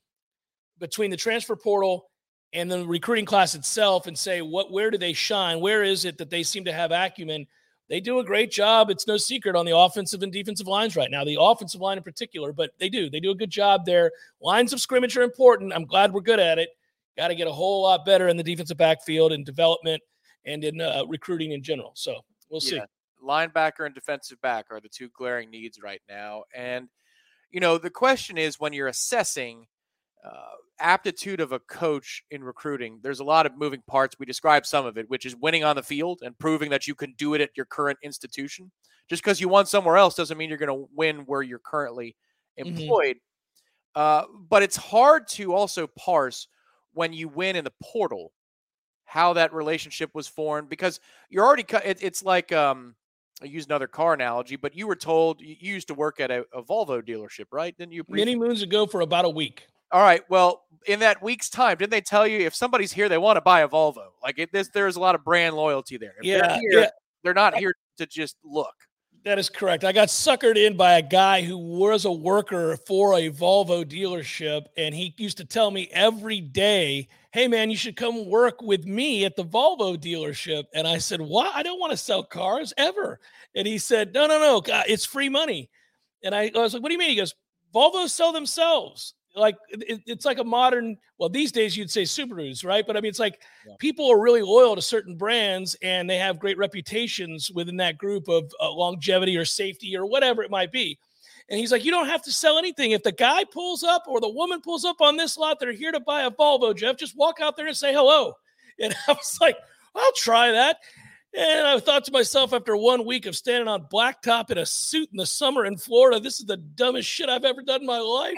between the transfer portal and the recruiting class itself and say what where do they shine? Where is it that they seem to have acumen? They do a great job. It's no secret on the offensive and defensive lines right now, the offensive line in particular, but they do. They do a good job there. Lines of scrimmage are important. I'm glad we're good at it. Got to get a whole lot better in the defensive backfield and development and in uh, recruiting in general. So we'll see. Linebacker and defensive back are the two glaring needs right now. And, you know, the question is when you're assessing uh, aptitude of a coach in recruiting, there's a lot of moving parts. We described some of it, which is winning on the field and proving that you can do it at your current institution. Just because you won somewhere else doesn't mean you're going to win where you're currently mm-hmm. employed. Mm-hmm. Uh, but it's hard to also parse when you win in the portal how that relationship was formed because you're already it, it's like um I use another car analogy, but you were told you used to work at a, a Volvo dealership, right? Didn't you? Many moons ago for about a week. All right. Well, in that week's time, didn't they tell you if somebody's here, they want to buy a Volvo? Like it, this, there's a lot of brand loyalty there. If yeah, they're here, yeah. They're not here to just look. That is correct. I got suckered in by a guy who was a worker for a Volvo dealership, and he used to tell me every day, "Hey, man, you should come work with me at the Volvo dealership." And I said, "What? I don't want to sell cars ever." And he said, "No, no, no, uh, it's free money." And I, I was like, "What do you mean?" He goes, "Volvos sell themselves." Like it, it's like a modern well these days you'd say subarus right? But i mean it's like yeah. people are really loyal to certain brands and they have great reputations within that group of uh, longevity or safety or whatever it might be. And he's like you don't have to sell anything. If the guy pulls up or the woman pulls up on this lot they're here to buy a volvo jeff. Just walk out there and say hello. And i was like i'll try that and I thought to myself, after one week of standing on blacktop in a suit in the summer in Florida, this is the dumbest shit I've ever done in my life.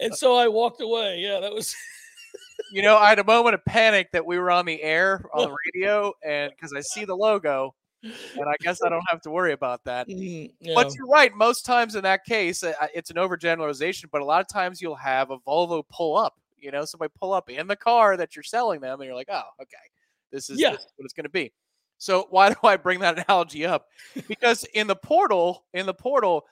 and so I walked away. Yeah, that was. you know, I had a moment of panic that we were on the air on the radio, and because I see the logo, and I guess I don't have to worry about that. Mm, yeah. But you're right. Most times in that case, uh, it's an overgeneralization, but a lot of times you'll have a Volvo pull up. You know, somebody pull up in the car that you're selling them, and you're like, oh, okay, this is, yeah. this is what it's going to be. So why do I bring that analogy up? Because in the portal, in the portal,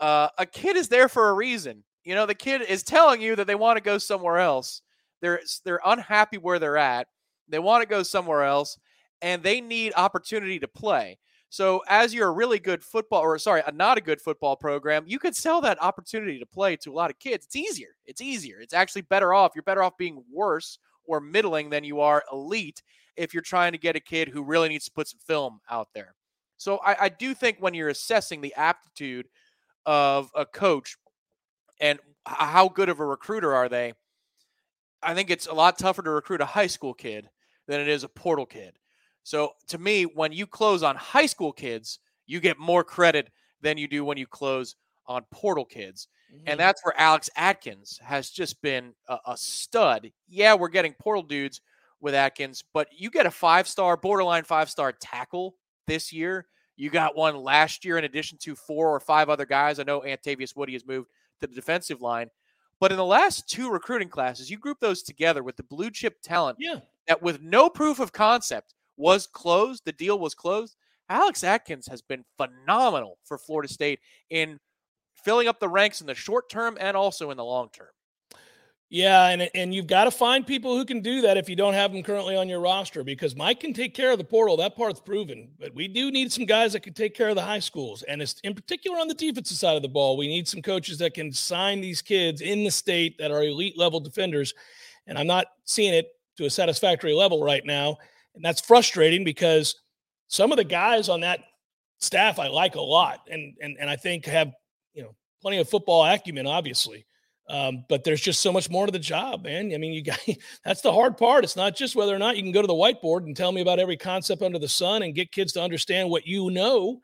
uh, a kid is there for a reason. You know, the kid is telling you that they want to go somewhere else. They're they're unhappy where they're at. They want to go somewhere else, and they need opportunity to play. So, as you're a really good football, or sorry, a not a good football program, you could sell that opportunity to play to a lot of kids. It's easier. It's easier. It's actually better off. You're better off being worse or middling than you are elite if you're trying to get a kid who really needs to put some film out there. So I, I do think when you're assessing the aptitude of a coach and how good of a recruiter are they, I think it's a lot tougher to recruit a high school kid than it is a portal kid. So to me, when you close on high school kids, you get more credit than you do when you close on portal kids. Mm-hmm. And that's where Alex Atkins has just been a, a stud. Yeah, we're getting portal dudes with Atkins, but you get a five star, borderline five star tackle this year. You got one last year in addition to four or five other guys. I know Antavius Woody has moved to the defensive line. But in the last two recruiting classes, you group those together with the blue chip talent yeah. that with no proof of concept was closed, the deal was closed. Alex Atkins has been phenomenal for Florida State in filling up the ranks in the short term and also in the long term. Yeah, and and you've got to find people who can do that if you don't have them currently on your roster because Mike can take care of the portal. That part's proven. But we do need some guys that can take care of the high schools. And it's in particular on the defensive side of the ball. We need some coaches that can sign these kids in the state that are elite level defenders. And I'm not seeing it to a satisfactory level right now. And that's frustrating because some of the guys on that staff I like a lot and and and I think have, you know, plenty of football acumen, obviously. Um, but there's just so much more to the job, man. I mean, you got that's the hard part. It's not just whether or not you can go to the whiteboard and tell me about every concept under the sun and get kids to understand what you know.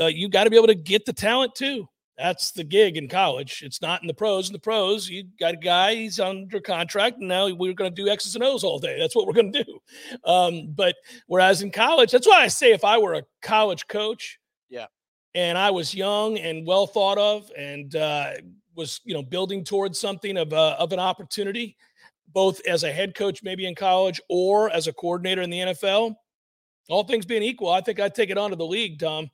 Uh, you got to be able to get the talent too. That's the gig in college. It's not in the pros. In the pros, you got a guy, he's under contract, and now we're going to do X's and O's all day. That's what we're going to do. Um, but whereas in college, that's why I say if I were a college coach, yeah, and I was young and well thought of, and uh, was you know building towards something of a, uh, of an opportunity, both as a head coach maybe in college or as a coordinator in the NFL. All things being equal, I think I'd take it on to the league, Tom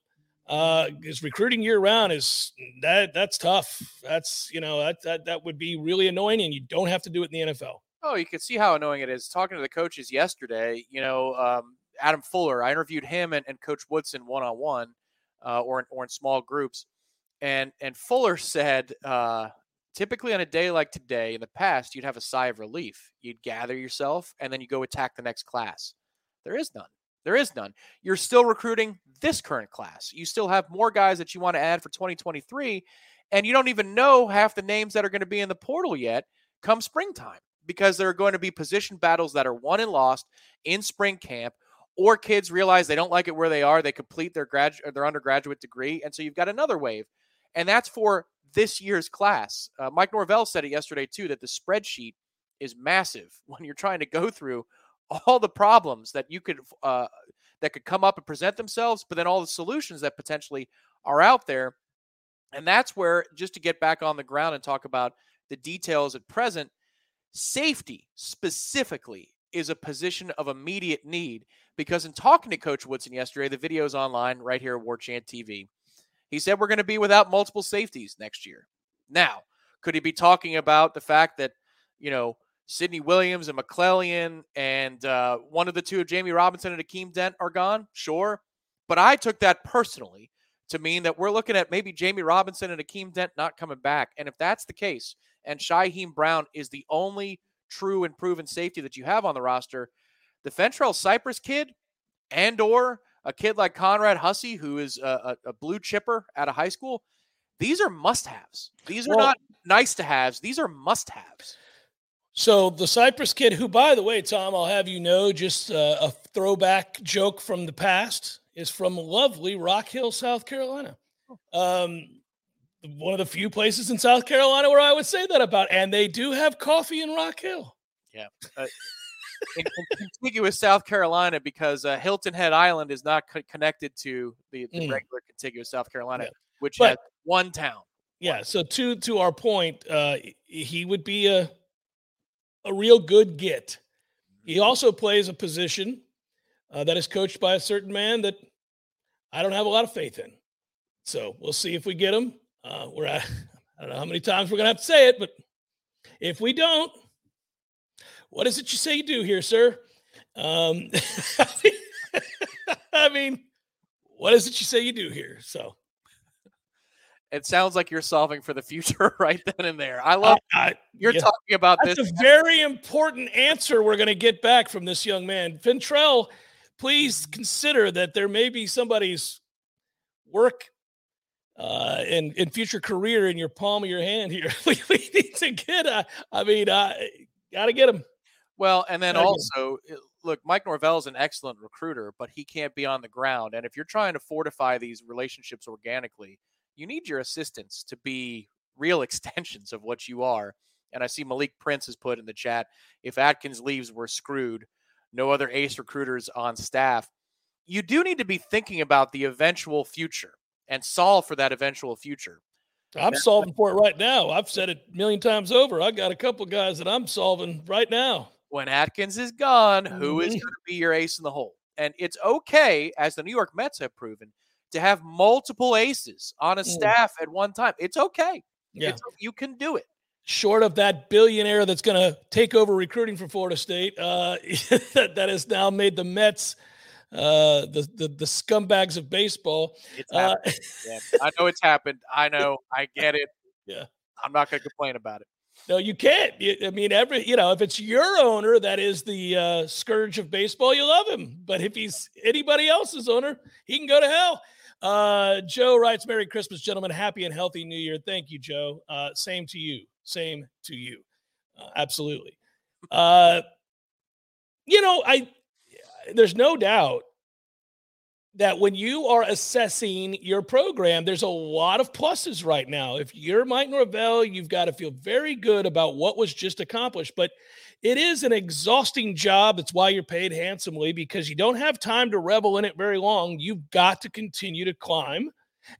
uh is recruiting year round is that that's tough. That's you know that, that that would be really annoying and you don't have to do it in the nfl oh you can see how annoying it is. Talking to the coaches yesterday you know um, adam fuller i interviewed him and, and coach woodson one-on-one uh, or, in, or in small groups and and fuller said uh, typically on a day like today in the past you'd have a sigh of relief you'd gather yourself and then you go attack the next class there is none there is none. You're still recruiting this current class. You still have more guys that you want to add for 2023, and you don't even know half the names that are going to be in the portal yet come springtime because there are going to be position battles that are won and lost in spring camp or kids realize they don't like it where they are they complete their grad their undergraduate degree and so you've got another wave and that's for this year's class uh, mike norvell said it yesterday too that the spreadsheet is massive when you're trying to go through all the problems that you could uh, that could come up and present themselves, but then all the solutions that potentially are out there. And that's where, just to get back on the ground and talk about the details at present, safety specifically is a position of immediate need because in talking to Coach Woodson yesterday, the video's online right here at War Chant TV. He said we're going to be without multiple safeties next year. Now, could he be talking about the fact that, you know, Sidney Williams and McClellion and uh, one of the two, of Jammie Robinson and Akeem Dent, are gone. Sure. But I took that personally to mean that we're looking at maybe Jammie Robinson and Akeem Dent not coming back. And if that's the case, and Shyheim Brown is the only true and proven safety that you have on the roster, the Fentrell Cypress kid and or a kid like Conrad Hussey, who is a, a, a blue chipper out of high school, these are must-haves. These are well, not nice to haves. These are must-haves. So the Cypress kid, who, by the way, Tom, I'll have you know, just uh, a throwback joke from the past, is from lovely Rock Hill, South Carolina. Oh. Um, one of the few places in South Carolina where I would say that about, and they do have coffee in Rock Hill. Yeah. Uh, in, in contiguous South Carolina, because uh, Hilton Head Island is not co- connected to the, the mm. regular contiguous South Carolina, yeah. which but, has one town. Yeah. So to to our point, uh, he would be a a real good get. He mm-hmm. also plays a position uh, that is coached by a certain man that I don't have a lot of faith in. So we'll see if we get him. Uh, we're at, I don't know how many times we're going to have to say it, but if we don't, what is it you say you do here, sir? Um, I mean, what is it you say you do here? So it sounds like you're solving for the future right then and there. I love uh, you're yeah, talking about that's this. a very important answer we're going to get back from this young man. Fentrell, please consider that there may be somebody's work uh, and, and future career in your palm of your hand here. we, we need to get, a, I mean, uh, got to get him. Well, and then also, look, Mike Norvell is an excellent recruiter, but he can't be on the ground. And if you're trying to fortify these relationships organically, you need your assistants to be real extensions of what you are. And I see Malik Prince has put in the chat if Atkins leaves, we're screwed. No other ace recruiters on staff. You do need to be thinking about the eventual future and solve for that eventual future. I'm solving for it right now. I've said it a million times over. I've got a couple guys that I'm solving right now. When Atkins is gone, who is mm-hmm. going to be your ace in the hole? And it's okay, as the New York Mets have proven, to have multiple aces on a mm. staff at one time. It's okay. Yeah. It's, you can do it. Short of that billionaire that's going to take over recruiting for Florida State, uh, that, that has now made the Mets uh, the, the the scumbags of baseball. It's uh, yeah. I know it's happened. I know. I get it. Yeah. I'm not going to complain about it. No, you can't. I mean, every you know, if it's your owner that is the uh, scourge of baseball, you love him. But if he's anybody else's owner, he can go to hell. Uh, Joe writes, Merry Christmas, gentlemen. Happy and healthy New Year. Thank you, Joe. Uh, same to you. Same to you. Uh, absolutely. Uh, you know, I there's no doubt that when you are assessing your program, there's a lot of pluses right now. If you're Mike Norvell, you've got to feel very good about what was just accomplished. But it is an exhausting job. That's why you're paid handsomely because you don't have time to revel in it very long. You've got to continue to climb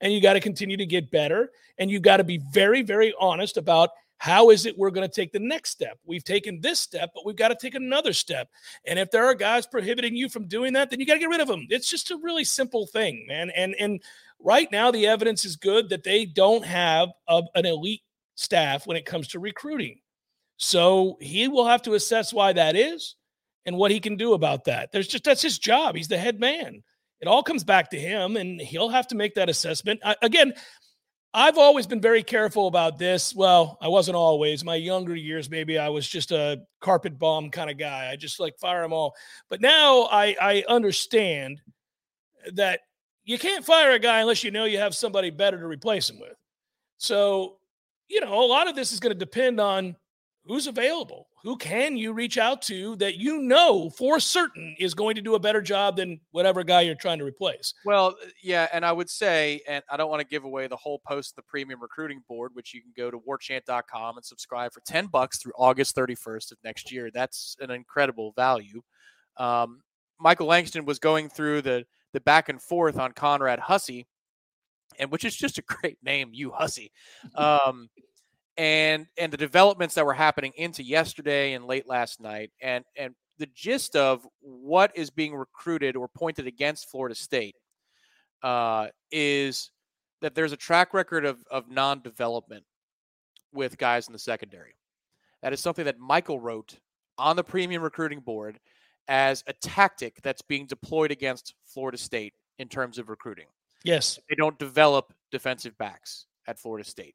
and you got to continue to get better. And you've got to be very, very honest about how is it we're going to take the next step? We've taken this step, but we've got to take another step. And if there are guys prohibiting you from doing that, then you got to get rid of them. It's just a really simple thing, man. And and right now the evidence is good that they don't have a, an elite staff when it comes to recruiting. So he will have to assess why that is and what he can do about that. There's just that's his job. He's the head man. It all comes back to him, and he'll have to make that assessment. I, again, I've always been very careful about this. Well, I wasn't always. My younger years, maybe I was just a carpet bomb kind of guy. I just like fire them all. But now I, I understand that you can't fire a guy unless you know you have somebody better to replace him with. So, you know, a lot of this is going to depend on who's available? Who can you reach out to that you know for certain is going to do a better job than whatever guy you're trying to replace? Well uh, yeah and i would say and i don't want to give away the whole post of the premium recruiting board which you can go to warchant.com and subscribe for 10 bucks through august 31st of next year. That's an incredible value. Um, michael langston was going through the the back and forth on conrad hussey and which is just a great name you hussey. Um, and and the developments that were happening into yesterday and late last night and and the gist of what is being recruited or pointed against Florida State uh, is that there's a track record of, of non-development with guys in the secondary. That is something that Michael wrote on the premium recruiting board as a tactic that's being deployed against Florida State in terms of recruiting. Yes. They don't develop defensive backs at Florida State.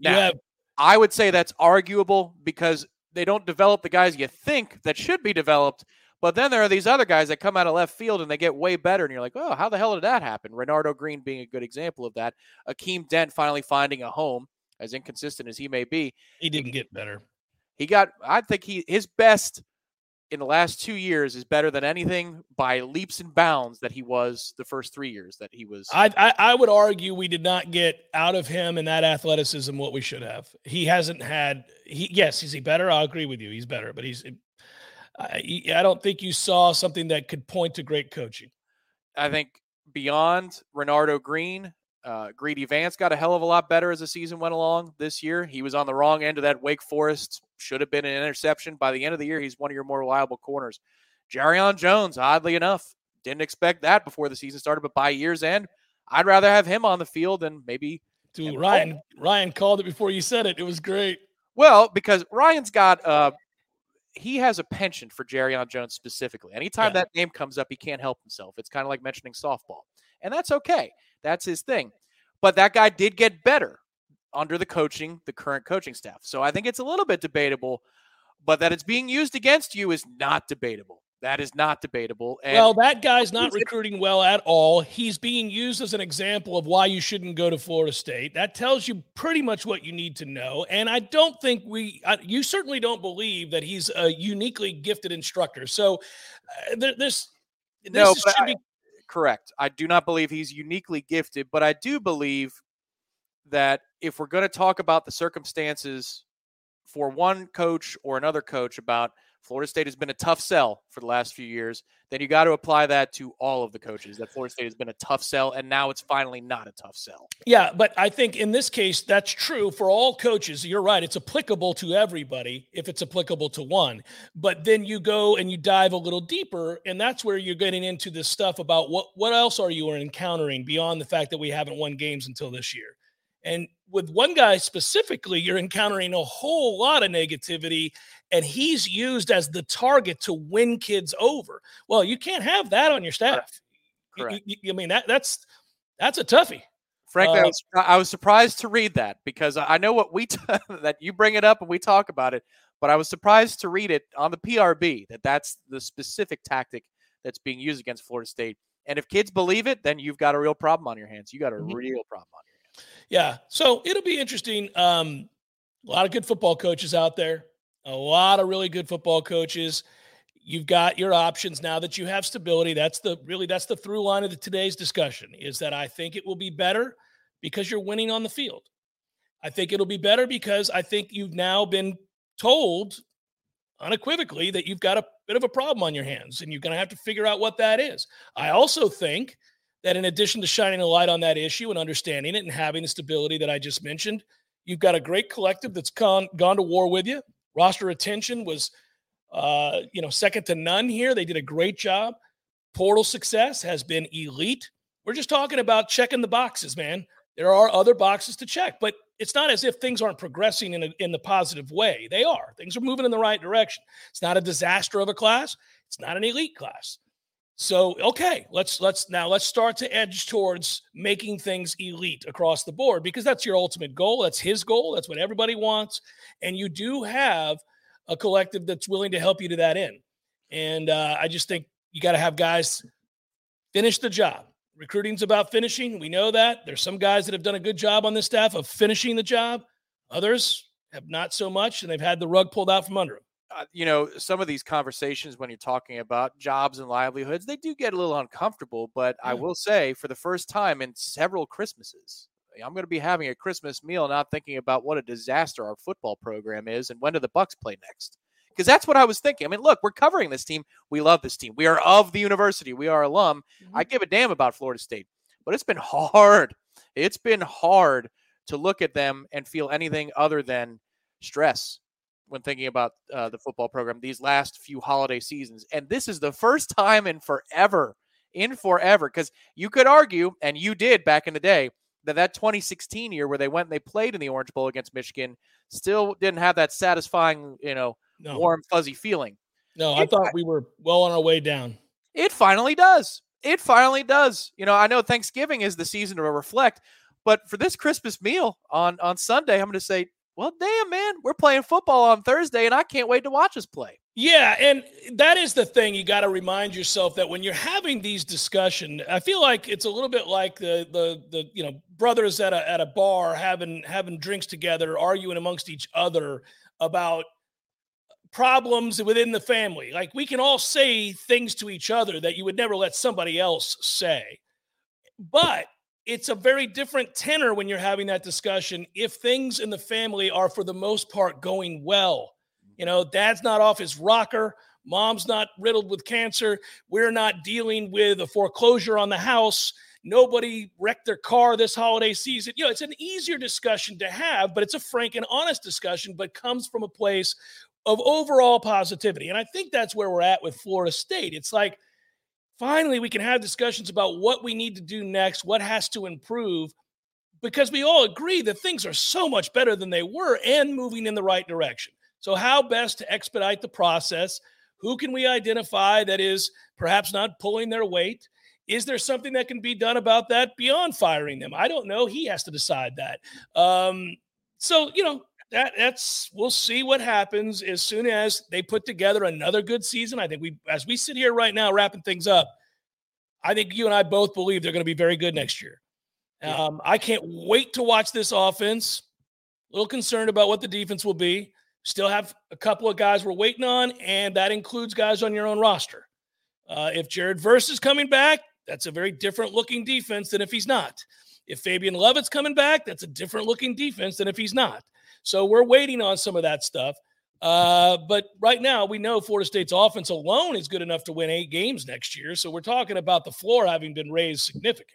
Now, you have I would say that's arguable because they don't develop the guys you think that should be developed. But then there are these other guys that come out of left field and they get way better. And you're like, oh, how the hell did that happen? Renardo Green being a good example of that. Akeem Dent finally finding a home, as inconsistent as he may be. He didn't get better. He got, I think he his best in the last two years is better than anything by leaps and bounds that he was the first three years that he was. I, I, I would argue we did not get out of him and that athleticism what we should have. He hasn't had. He yes, is he better? I agree with you. He's better, but he's. I, I don't think you saw something that could point to great coaching. I think beyond Renardo Green, uh, Greedy Vance got a hell of a lot better as the season went along this year. He was on the wrong end of that Wake Forest, should have been an interception. By the end of the year, he's one of your more reliable corners. Jarrian Jones, oddly enough, didn't expect that before the season started, but by year's end, I'd rather have him on the field than maybe. Dude, Ryan, Ryan called it before you said it. It was great. Well, because Ryan's got uh, he has a penchant for Jarrian Jones specifically. Anytime yeah. that name comes up, he can't help himself. It's kind of like mentioning softball, and that's okay. That's his thing. But that guy did get better under the coaching, the current coaching staff. So I think it's a little bit debatable, but that it's being used against you is not debatable. That is not debatable. And well, that guy's not recruiting well at all. He's being used as an example of why you shouldn't go to Florida State. That tells you pretty much what you need to know. And I don't think we, you certainly don't believe that he's a uniquely gifted instructor. So uh, this, this no, should I, be correct. I do not believe he's uniquely gifted, but I do believe that if we're going to talk about the circumstances for one coach or another coach about Florida State has been a tough sell for the last few years, then you got to apply that to all of the coaches that Florida State has been a tough sell and now it's finally not a tough sell. Yeah, but I think in this case that's true for all coaches. You're right, it's applicable to everybody if it's applicable to one. But then you go and you dive a little deeper and that's where you're getting into this stuff about what what else are you encountering beyond the fact that we haven't won games until this year. And with one guy specifically, you're encountering a whole lot of negativity, and he's used as the target to win kids over. Well, you can't have that on your staff. Correct. You, you, I mean that that's that's a toughie. Frankly, uh, I, was, I was surprised to read that because I know what we t- that you bring it up and we talk about it, but I was surprised to read it on the PRB that that's the specific tactic that's being used against Florida State. And if kids believe it, then you've got a real problem on your hands. You got a mm-hmm. real problem on. Yeah. So it'll be interesting. Um, A lot of good football coaches out there. A lot of really good football coaches. You've got your options now that you have stability. That's the really that's the through line of the, today's discussion is that I think it will be better because you're winning on the field. I think it'll be better because I think you've now been told unequivocally that you've got a bit of a problem on your hands and you're going to have to figure out what that is. I also think that in addition to shining a light on that issue and understanding it and having the stability that I just mentioned, you've got a great collective that's gone gone to war with you. Roster retention was uh, you know, second to none here. They did a great job. Portal success has been elite. We're just talking about checking the boxes, man. There are other boxes to check, but it's not as if things aren't progressing in, a, in the positive way. They are. Things are moving in the right direction. It's not a disaster of a class. It's not an elite class. So okay, let's let's now let's start to edge towards making things elite across the board because that's your ultimate goal. That's his goal. That's what everybody wants. And you do have a collective that's willing to help you to that end. And uh, I just think you got to have guys finish the job. Recruiting's about finishing. We know that. There's some guys that have done a good job on this staff of finishing the job. Others have not so much, and they've had the rug pulled out from under them. Uh, you know, some of these conversations when you're talking about jobs and livelihoods, they do get a little uncomfortable. But yeah. I will say, for the first time in several Christmases, I'm going to be having a Christmas meal, not thinking about what a disaster our football program is and when do the Bucs play next because that's what I was thinking. I mean, look, we're covering this team. We love this team. We are of the university. We are alum. Mm-hmm. I give a damn about Florida State, but it's been hard. It's been hard to look at them and feel anything other than stress when thinking about uh, the football program these last few holiday seasons. And this is the first time in forever, in forever, because you could argue, and you did back in the day, that that 2016 year where they went and they played in the Orange Bowl against Michigan still didn't have that satisfying, you know, no. warm, fuzzy feeling. No, it, I thought we were well on our way down. It finally does. It finally does. You know, I know Thanksgiving is the season to reflect, but for this Christmas meal on on Sunday, I'm going to say, well, damn, man, we're playing football on Thursday, and I can't wait to watch us play. Yeah, and that is the thing you got to remind yourself that when you're having these discussions, I feel like it's a little bit like the the the you know brothers at a at a bar having having drinks together, arguing amongst each other about problems within the family. Like we can all say things to each other that you would never let somebody else say. But it's a very different tenor when you're having that discussion if things in the family are for the most part going well. You know, dad's not off his rocker, mom's not riddled with cancer, we're not dealing with a foreclosure on the house. Nobody wrecked their car this holiday season. You know, it's an easier discussion to have, but it's a frank and honest discussion, but comes from a place of overall positivity. And I think that's where we're at with Florida State. It's like finally we can have discussions about what we need to do next, what has to improve, because we all agree that things are so much better than they were and moving in the right direction. So, how best to expedite the process? Who can we identify that is perhaps not pulling their weight? Is there something that can be done about that beyond firing them? I don't know. He has to decide that. Um, so, you know, that that's we'll see what happens as soon as they put together another good season. I think we as we sit here right now wrapping things up, I think you and I both believe they're going to be very good next year. Um, I can't wait to watch this offense. A little concerned about what the defense will be. Still have a couple of guys we're waiting on, and that includes guys on your own roster. Uh, if Jared Verse is coming back, that's a very different looking defense than if he's not. If Fabian Lovett's coming back, that's a different looking defense than if he's not. So we're waiting on some of that stuff. Uh, but right now, we know Florida State's offense alone is good enough to win eight games next year. So we're talking about the floor having been raised significantly.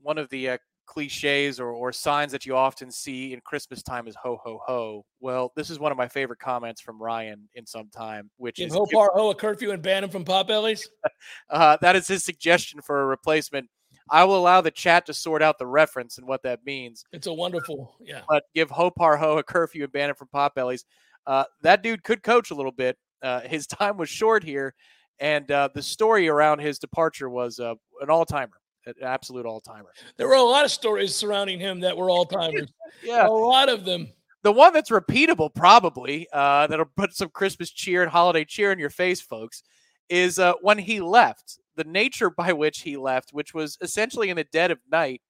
One of the uh, cliches or, or signs that you often see in Christmas time is ho, ho, ho. Well, this is one of my favorite comments from Ryan in some time, which Give is ho, par, ho, a curfew and ban him from Potbellies. uh, that is his suggestion for a replacement. I will allow the chat to sort out the reference and what that means. It's a wonderful, yeah. But give Hopar Ho a curfew and ban him from Potbellies. Uh, that dude could coach a little bit. Uh, his time was short here, and uh, the story around his departure was uh, an all timer, an absolute all timer. There were a lot of stories surrounding him that were all timers. yeah, a lot of them. The one that's repeatable, probably, uh, that'll put some Christmas cheer and holiday cheer in your face, folks, is uh, when he left the nature by which he left, which was essentially in the dead of night,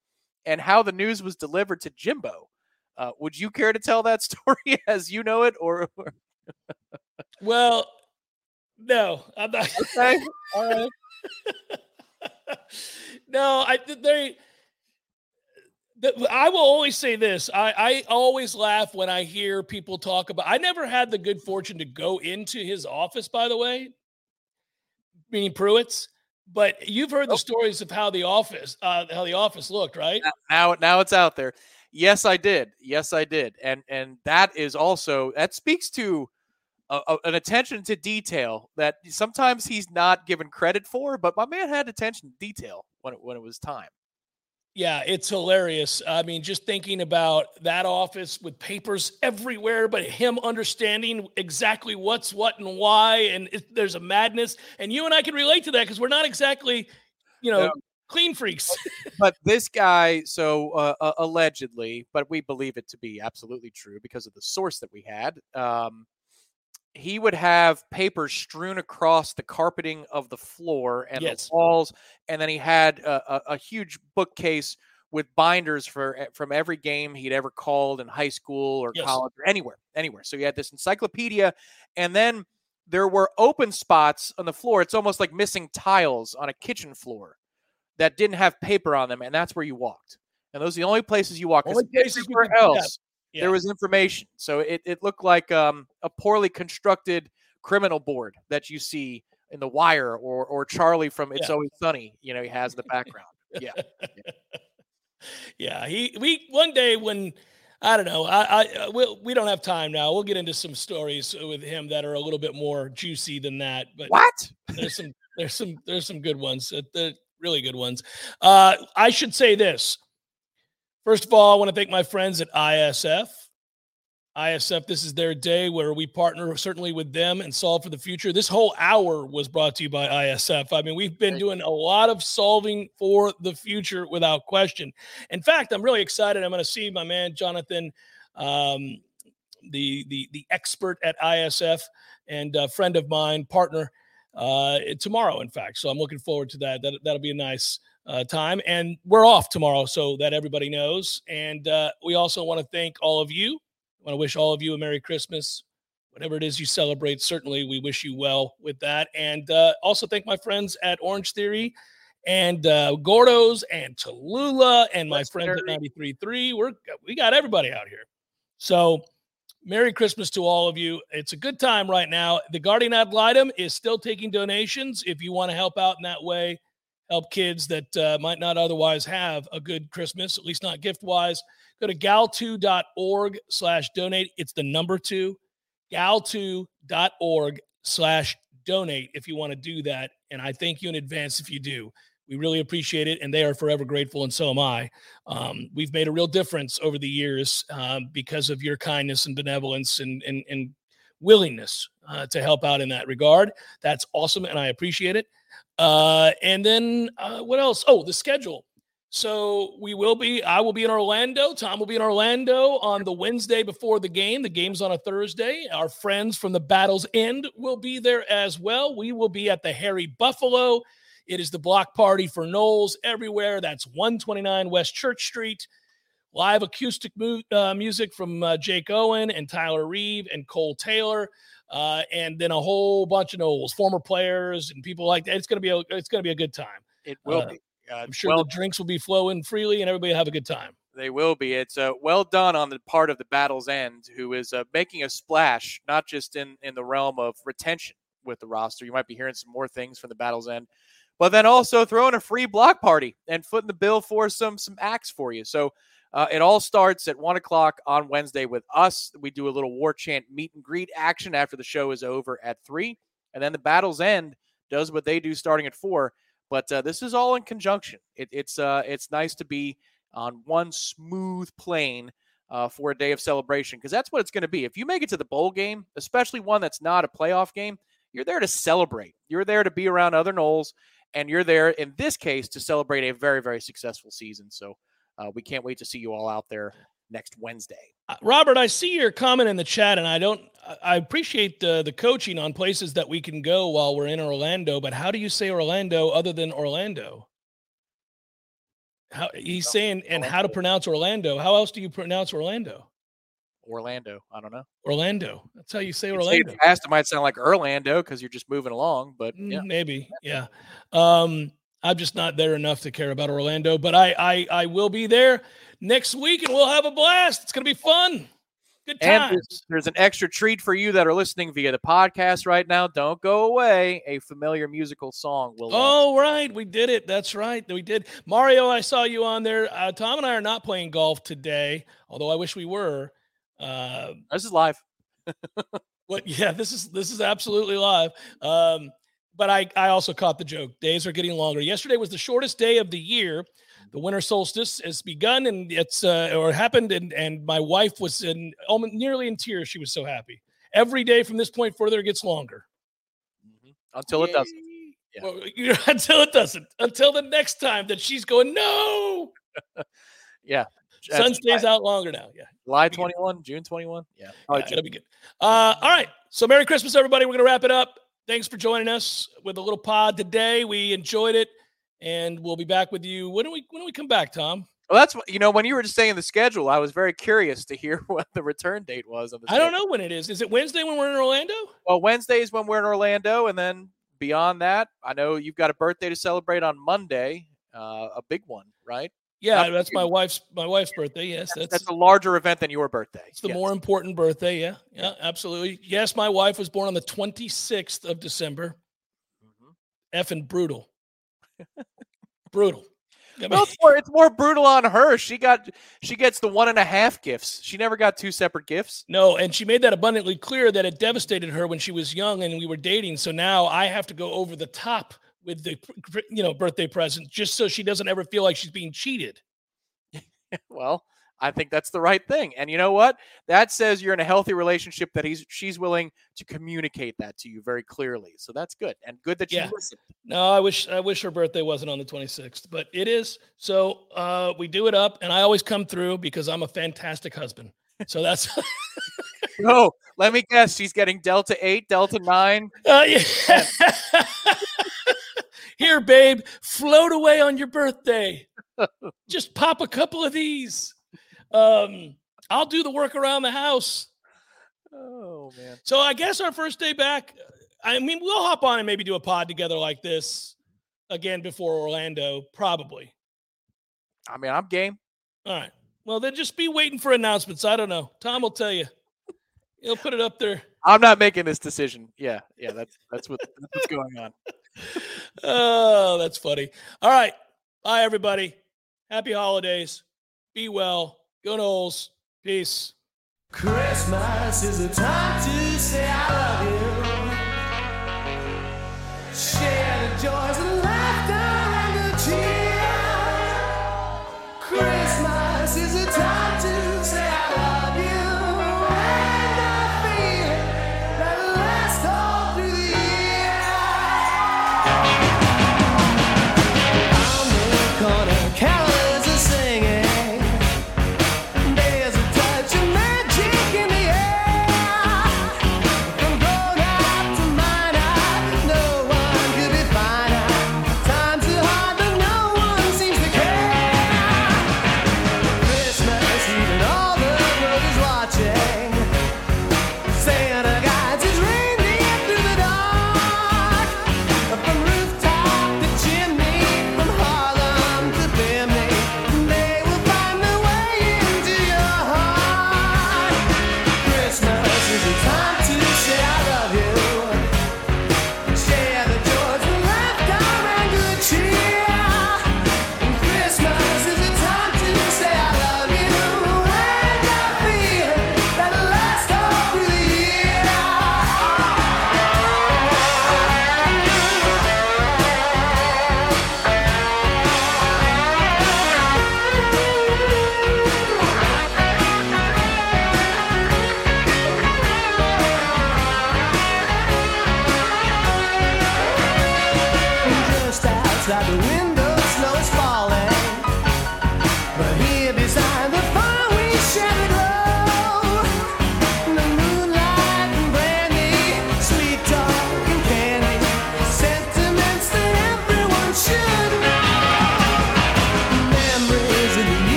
and how the news was delivered to Jimbo. Uh, would you care to tell that story as you know it, or? well, no, I'm not. Okay, all right. no, I they. I will always say this. I, I always laugh when I hear people talk about. I never had the good fortune to go into his office, by the way, meaning Pruitt's. But you've heard the oh. stories of how the office, uh, how the office looked, right? Now, now it's out there. Yes, I did. Yes, I did. And and that is also that speaks to a, a, an attention to detail that sometimes he's not given credit for. But my man had attention to detail when it, when it was time. Yeah, it's hilarious. I mean, just thinking about that office with papers everywhere, but him understanding exactly what's what and why, and it, there's a madness. And you and I can relate to that because we're not exactly, you know, clean freaks. but this guy, so uh, uh, allegedly, but we believe it to be absolutely true because of the source that we had. Um, he would have papers strewn across the carpeting of the floor and yes. the walls, and then he had a, a, a, huge bookcase with binders for eh, from every game he'd ever called in high school or yes. college or anywhere, anywhere. So he had this encyclopedia, and then there were open spots on the floor. It's almost like missing tiles on a kitchen floor that didn't have paper on them, and that's where you walked. And those are the only places you walk. Only places everywhere else yeah. there was information. So it, it looked like um, a poorly constructed criminal board that you see in The Wire or or Charlie from It's yeah. Always Sunny. You know, he has in the background. yeah. yeah. yeah. He we one day when I don't know. I, I uh, we'll, we don't have time now. We'll get into some stories with him that are a little bit more juicy than that. But what? there's some there's some there's some good ones. The really good ones. Uh, I should say this. First of all, I want to thank my friends at ISF. ISF, this is their day where we partner certainly with them and solve for the future. This whole hour was brought to you by ISF. I mean, we've been doing a lot of solving for the future without question. In fact, I'm really excited. I'm going to see my man Jonathan, um, the the the expert at ISF and a friend of mine, partner, uh, tomorrow. In fact, so I'm looking forward to that. That that'll be a nice uh, time. And we're off tomorrow, so that everybody knows. And uh, we also want to thank all of you. I want to wish all of you a Merry Christmas. Whatever it is you celebrate, certainly we wish you well with that. And uh, also thank my friends at Orange Theory and uh, Gordo's and Tallulah and my friends at 93.3. We're we got everybody out here. So Merry Christmas to all of you. It's a good time right now. The Guardian Ad Litem is still taking donations. If you want to help out in that way, help kids that uh, might not otherwise have a good Christmas, at least not gift wise. Go to gal2.org slash donate. It's the number two, gal2.org slash donate if you want to do that. And I thank you in advance if you do. We really appreciate it, and they are forever grateful, and so am I. Um, we've made a real difference over the years um, because of your kindness and benevolence and, and, and willingness uh, to help out in that regard. That's awesome, and I appreciate it. Uh, and then uh, what else? Oh, the schedule. So we will be, I will be in Orlando. Tom will be in Orlando on the Wednesday before the game. The game's on a Thursday. Our friends from the Battle's End will be there as well. We will be at the Harry Buffalo. It is the block party for Noles everywhere. That's 129 West Church Street. Live acoustic mu- uh, music from uh, Jake Owen and Tyler Reeve and Cole Taylor uh, and then a whole bunch of Noles, former players and people like that. It's gonna be a it's gonna be a good time. It will uh, be. Uh, I'm sure well, the drinks will be flowing freely and everybody will have a good time. They will be. It's uh, well done on the part of the battle's end, who is uh, making a splash, not just in in the realm of retention with the roster. You might be hearing some more things from the battle's end, but then also throwing a free block party and footing the bill for some some acts for you. So uh, it all starts at one o'clock on Wednesday with us. We do a little war chant meet and greet action after the show is over at three, and then the battle's end does what they do starting at four. But uh, this is all in conjunction. It, it's uh, it's nice to be on one smooth plane uh, for a day of celebration because that's what it's going to be. If you make it to the bowl game, especially one that's not a playoff game, you're there to celebrate. You're there to be around other Noles, and you're there in this case to celebrate a very very successful season. So uh, we can't wait to see you all out there next Wednesday. Uh, Robert, I see your comment in the chat, and I don't. I appreciate the the coaching on places that we can go while we're in Orlando. But how do you say Orlando other than Orlando? How he's saying and how to pronounce Orlando. How else do you pronounce Orlando? Orlando. I don't know. Orlando. That's how you say You say Orlando. it fast, it might sound like Orlando because you're just moving along, but Mm, yeah. Maybe, yeah. Um, I'm just not there enough to care about Orlando, but I, I I will be there next week, and we'll have a blast. It's gonna be fun. Good And times. there's, there's an extra treat for you that are listening via the podcast right now. Don't go away. A familiar musical song will. Oh, right. We did it. That's right. We did. Mario, I saw you on there. Uh, Tom and I are not playing golf today, although I wish we were. Uh, this is live. what? Yeah, this is this is absolutely live. Um, but I I also caught the joke. Days are getting longer. Yesterday was the shortest day of the year. The winter solstice has begun, and it's uh, or happened, and and my wife was in almost nearly in tears. She was so happy. Every day from this point further gets longer. Mhm. Until it doesn't. Yeah. Well, you know, until it doesn't. Until the next time that she's going, no. Yeah. Sun That's stays out longer now. Yeah. July 21, June 21. Yeah. yeah Probably it'll be good. Uh, all right. So Merry Christmas, everybody. We're gonna wrap it up. Thanks for joining us with a little pod today. We enjoyed it, and we'll be back with you. When do we when do we come back, Tom? Well, that's what you know. When you were just saying the schedule, I was very curious to hear what the return date was. Of the I don't know when it is. Is it Wednesday when we're in Orlando? Well, Wednesday is when we're in Orlando, and then beyond that, I know you've got a birthday to celebrate on Monday, uh, a big one, right? Yeah, that's my wife's my wife's birthday. Yes, That's, that's a larger event than your birthday. It's the Yes. more important birthday. Yeah, yeah, absolutely. Yes, my wife was born on the 26th of December. Mhm. Effing brutal. brutal. I Well, it's more, it's more brutal on her. She got she gets the one and a half gifts. She never got two separate gifts. no, and she made that abundantly clear that it devastated her when she was young and we were dating. So now I have to go over the top with the you know birthday present just so she doesn't ever feel like she's being cheated. Well, I think that's the right thing. And you know what? That says you're in a healthy relationship that he's she's willing to communicate that to you very clearly. So that's good. And good that you Yeah. listened. No, I wish I wish her birthday wasn't on the 26th, but it is. So uh, we do it up, and I always come through because I'm a fantastic husband. So that's No, let me guess. She's getting Delta 8, Delta 9. Uh, yeah. Here, babe, float away on your birthday. Just pop a couple of these. Um, I'll do the work around the house. Oh, man. So I guess our first day back. I mean, we'll hop on and maybe do a pod together like this again before Orlando, probably. I mean, I'm game. All right. Well, then just be waiting for announcements. I don't know. Tom will tell you. He'll put it up there. I'm not making this decision. Yeah, yeah, that's that's what that's what's going on. Oh, that's funny. All right. Bye, everybody. Happy holidays. Be well. Go Noles. Peace. Christmas is a time to say I love you.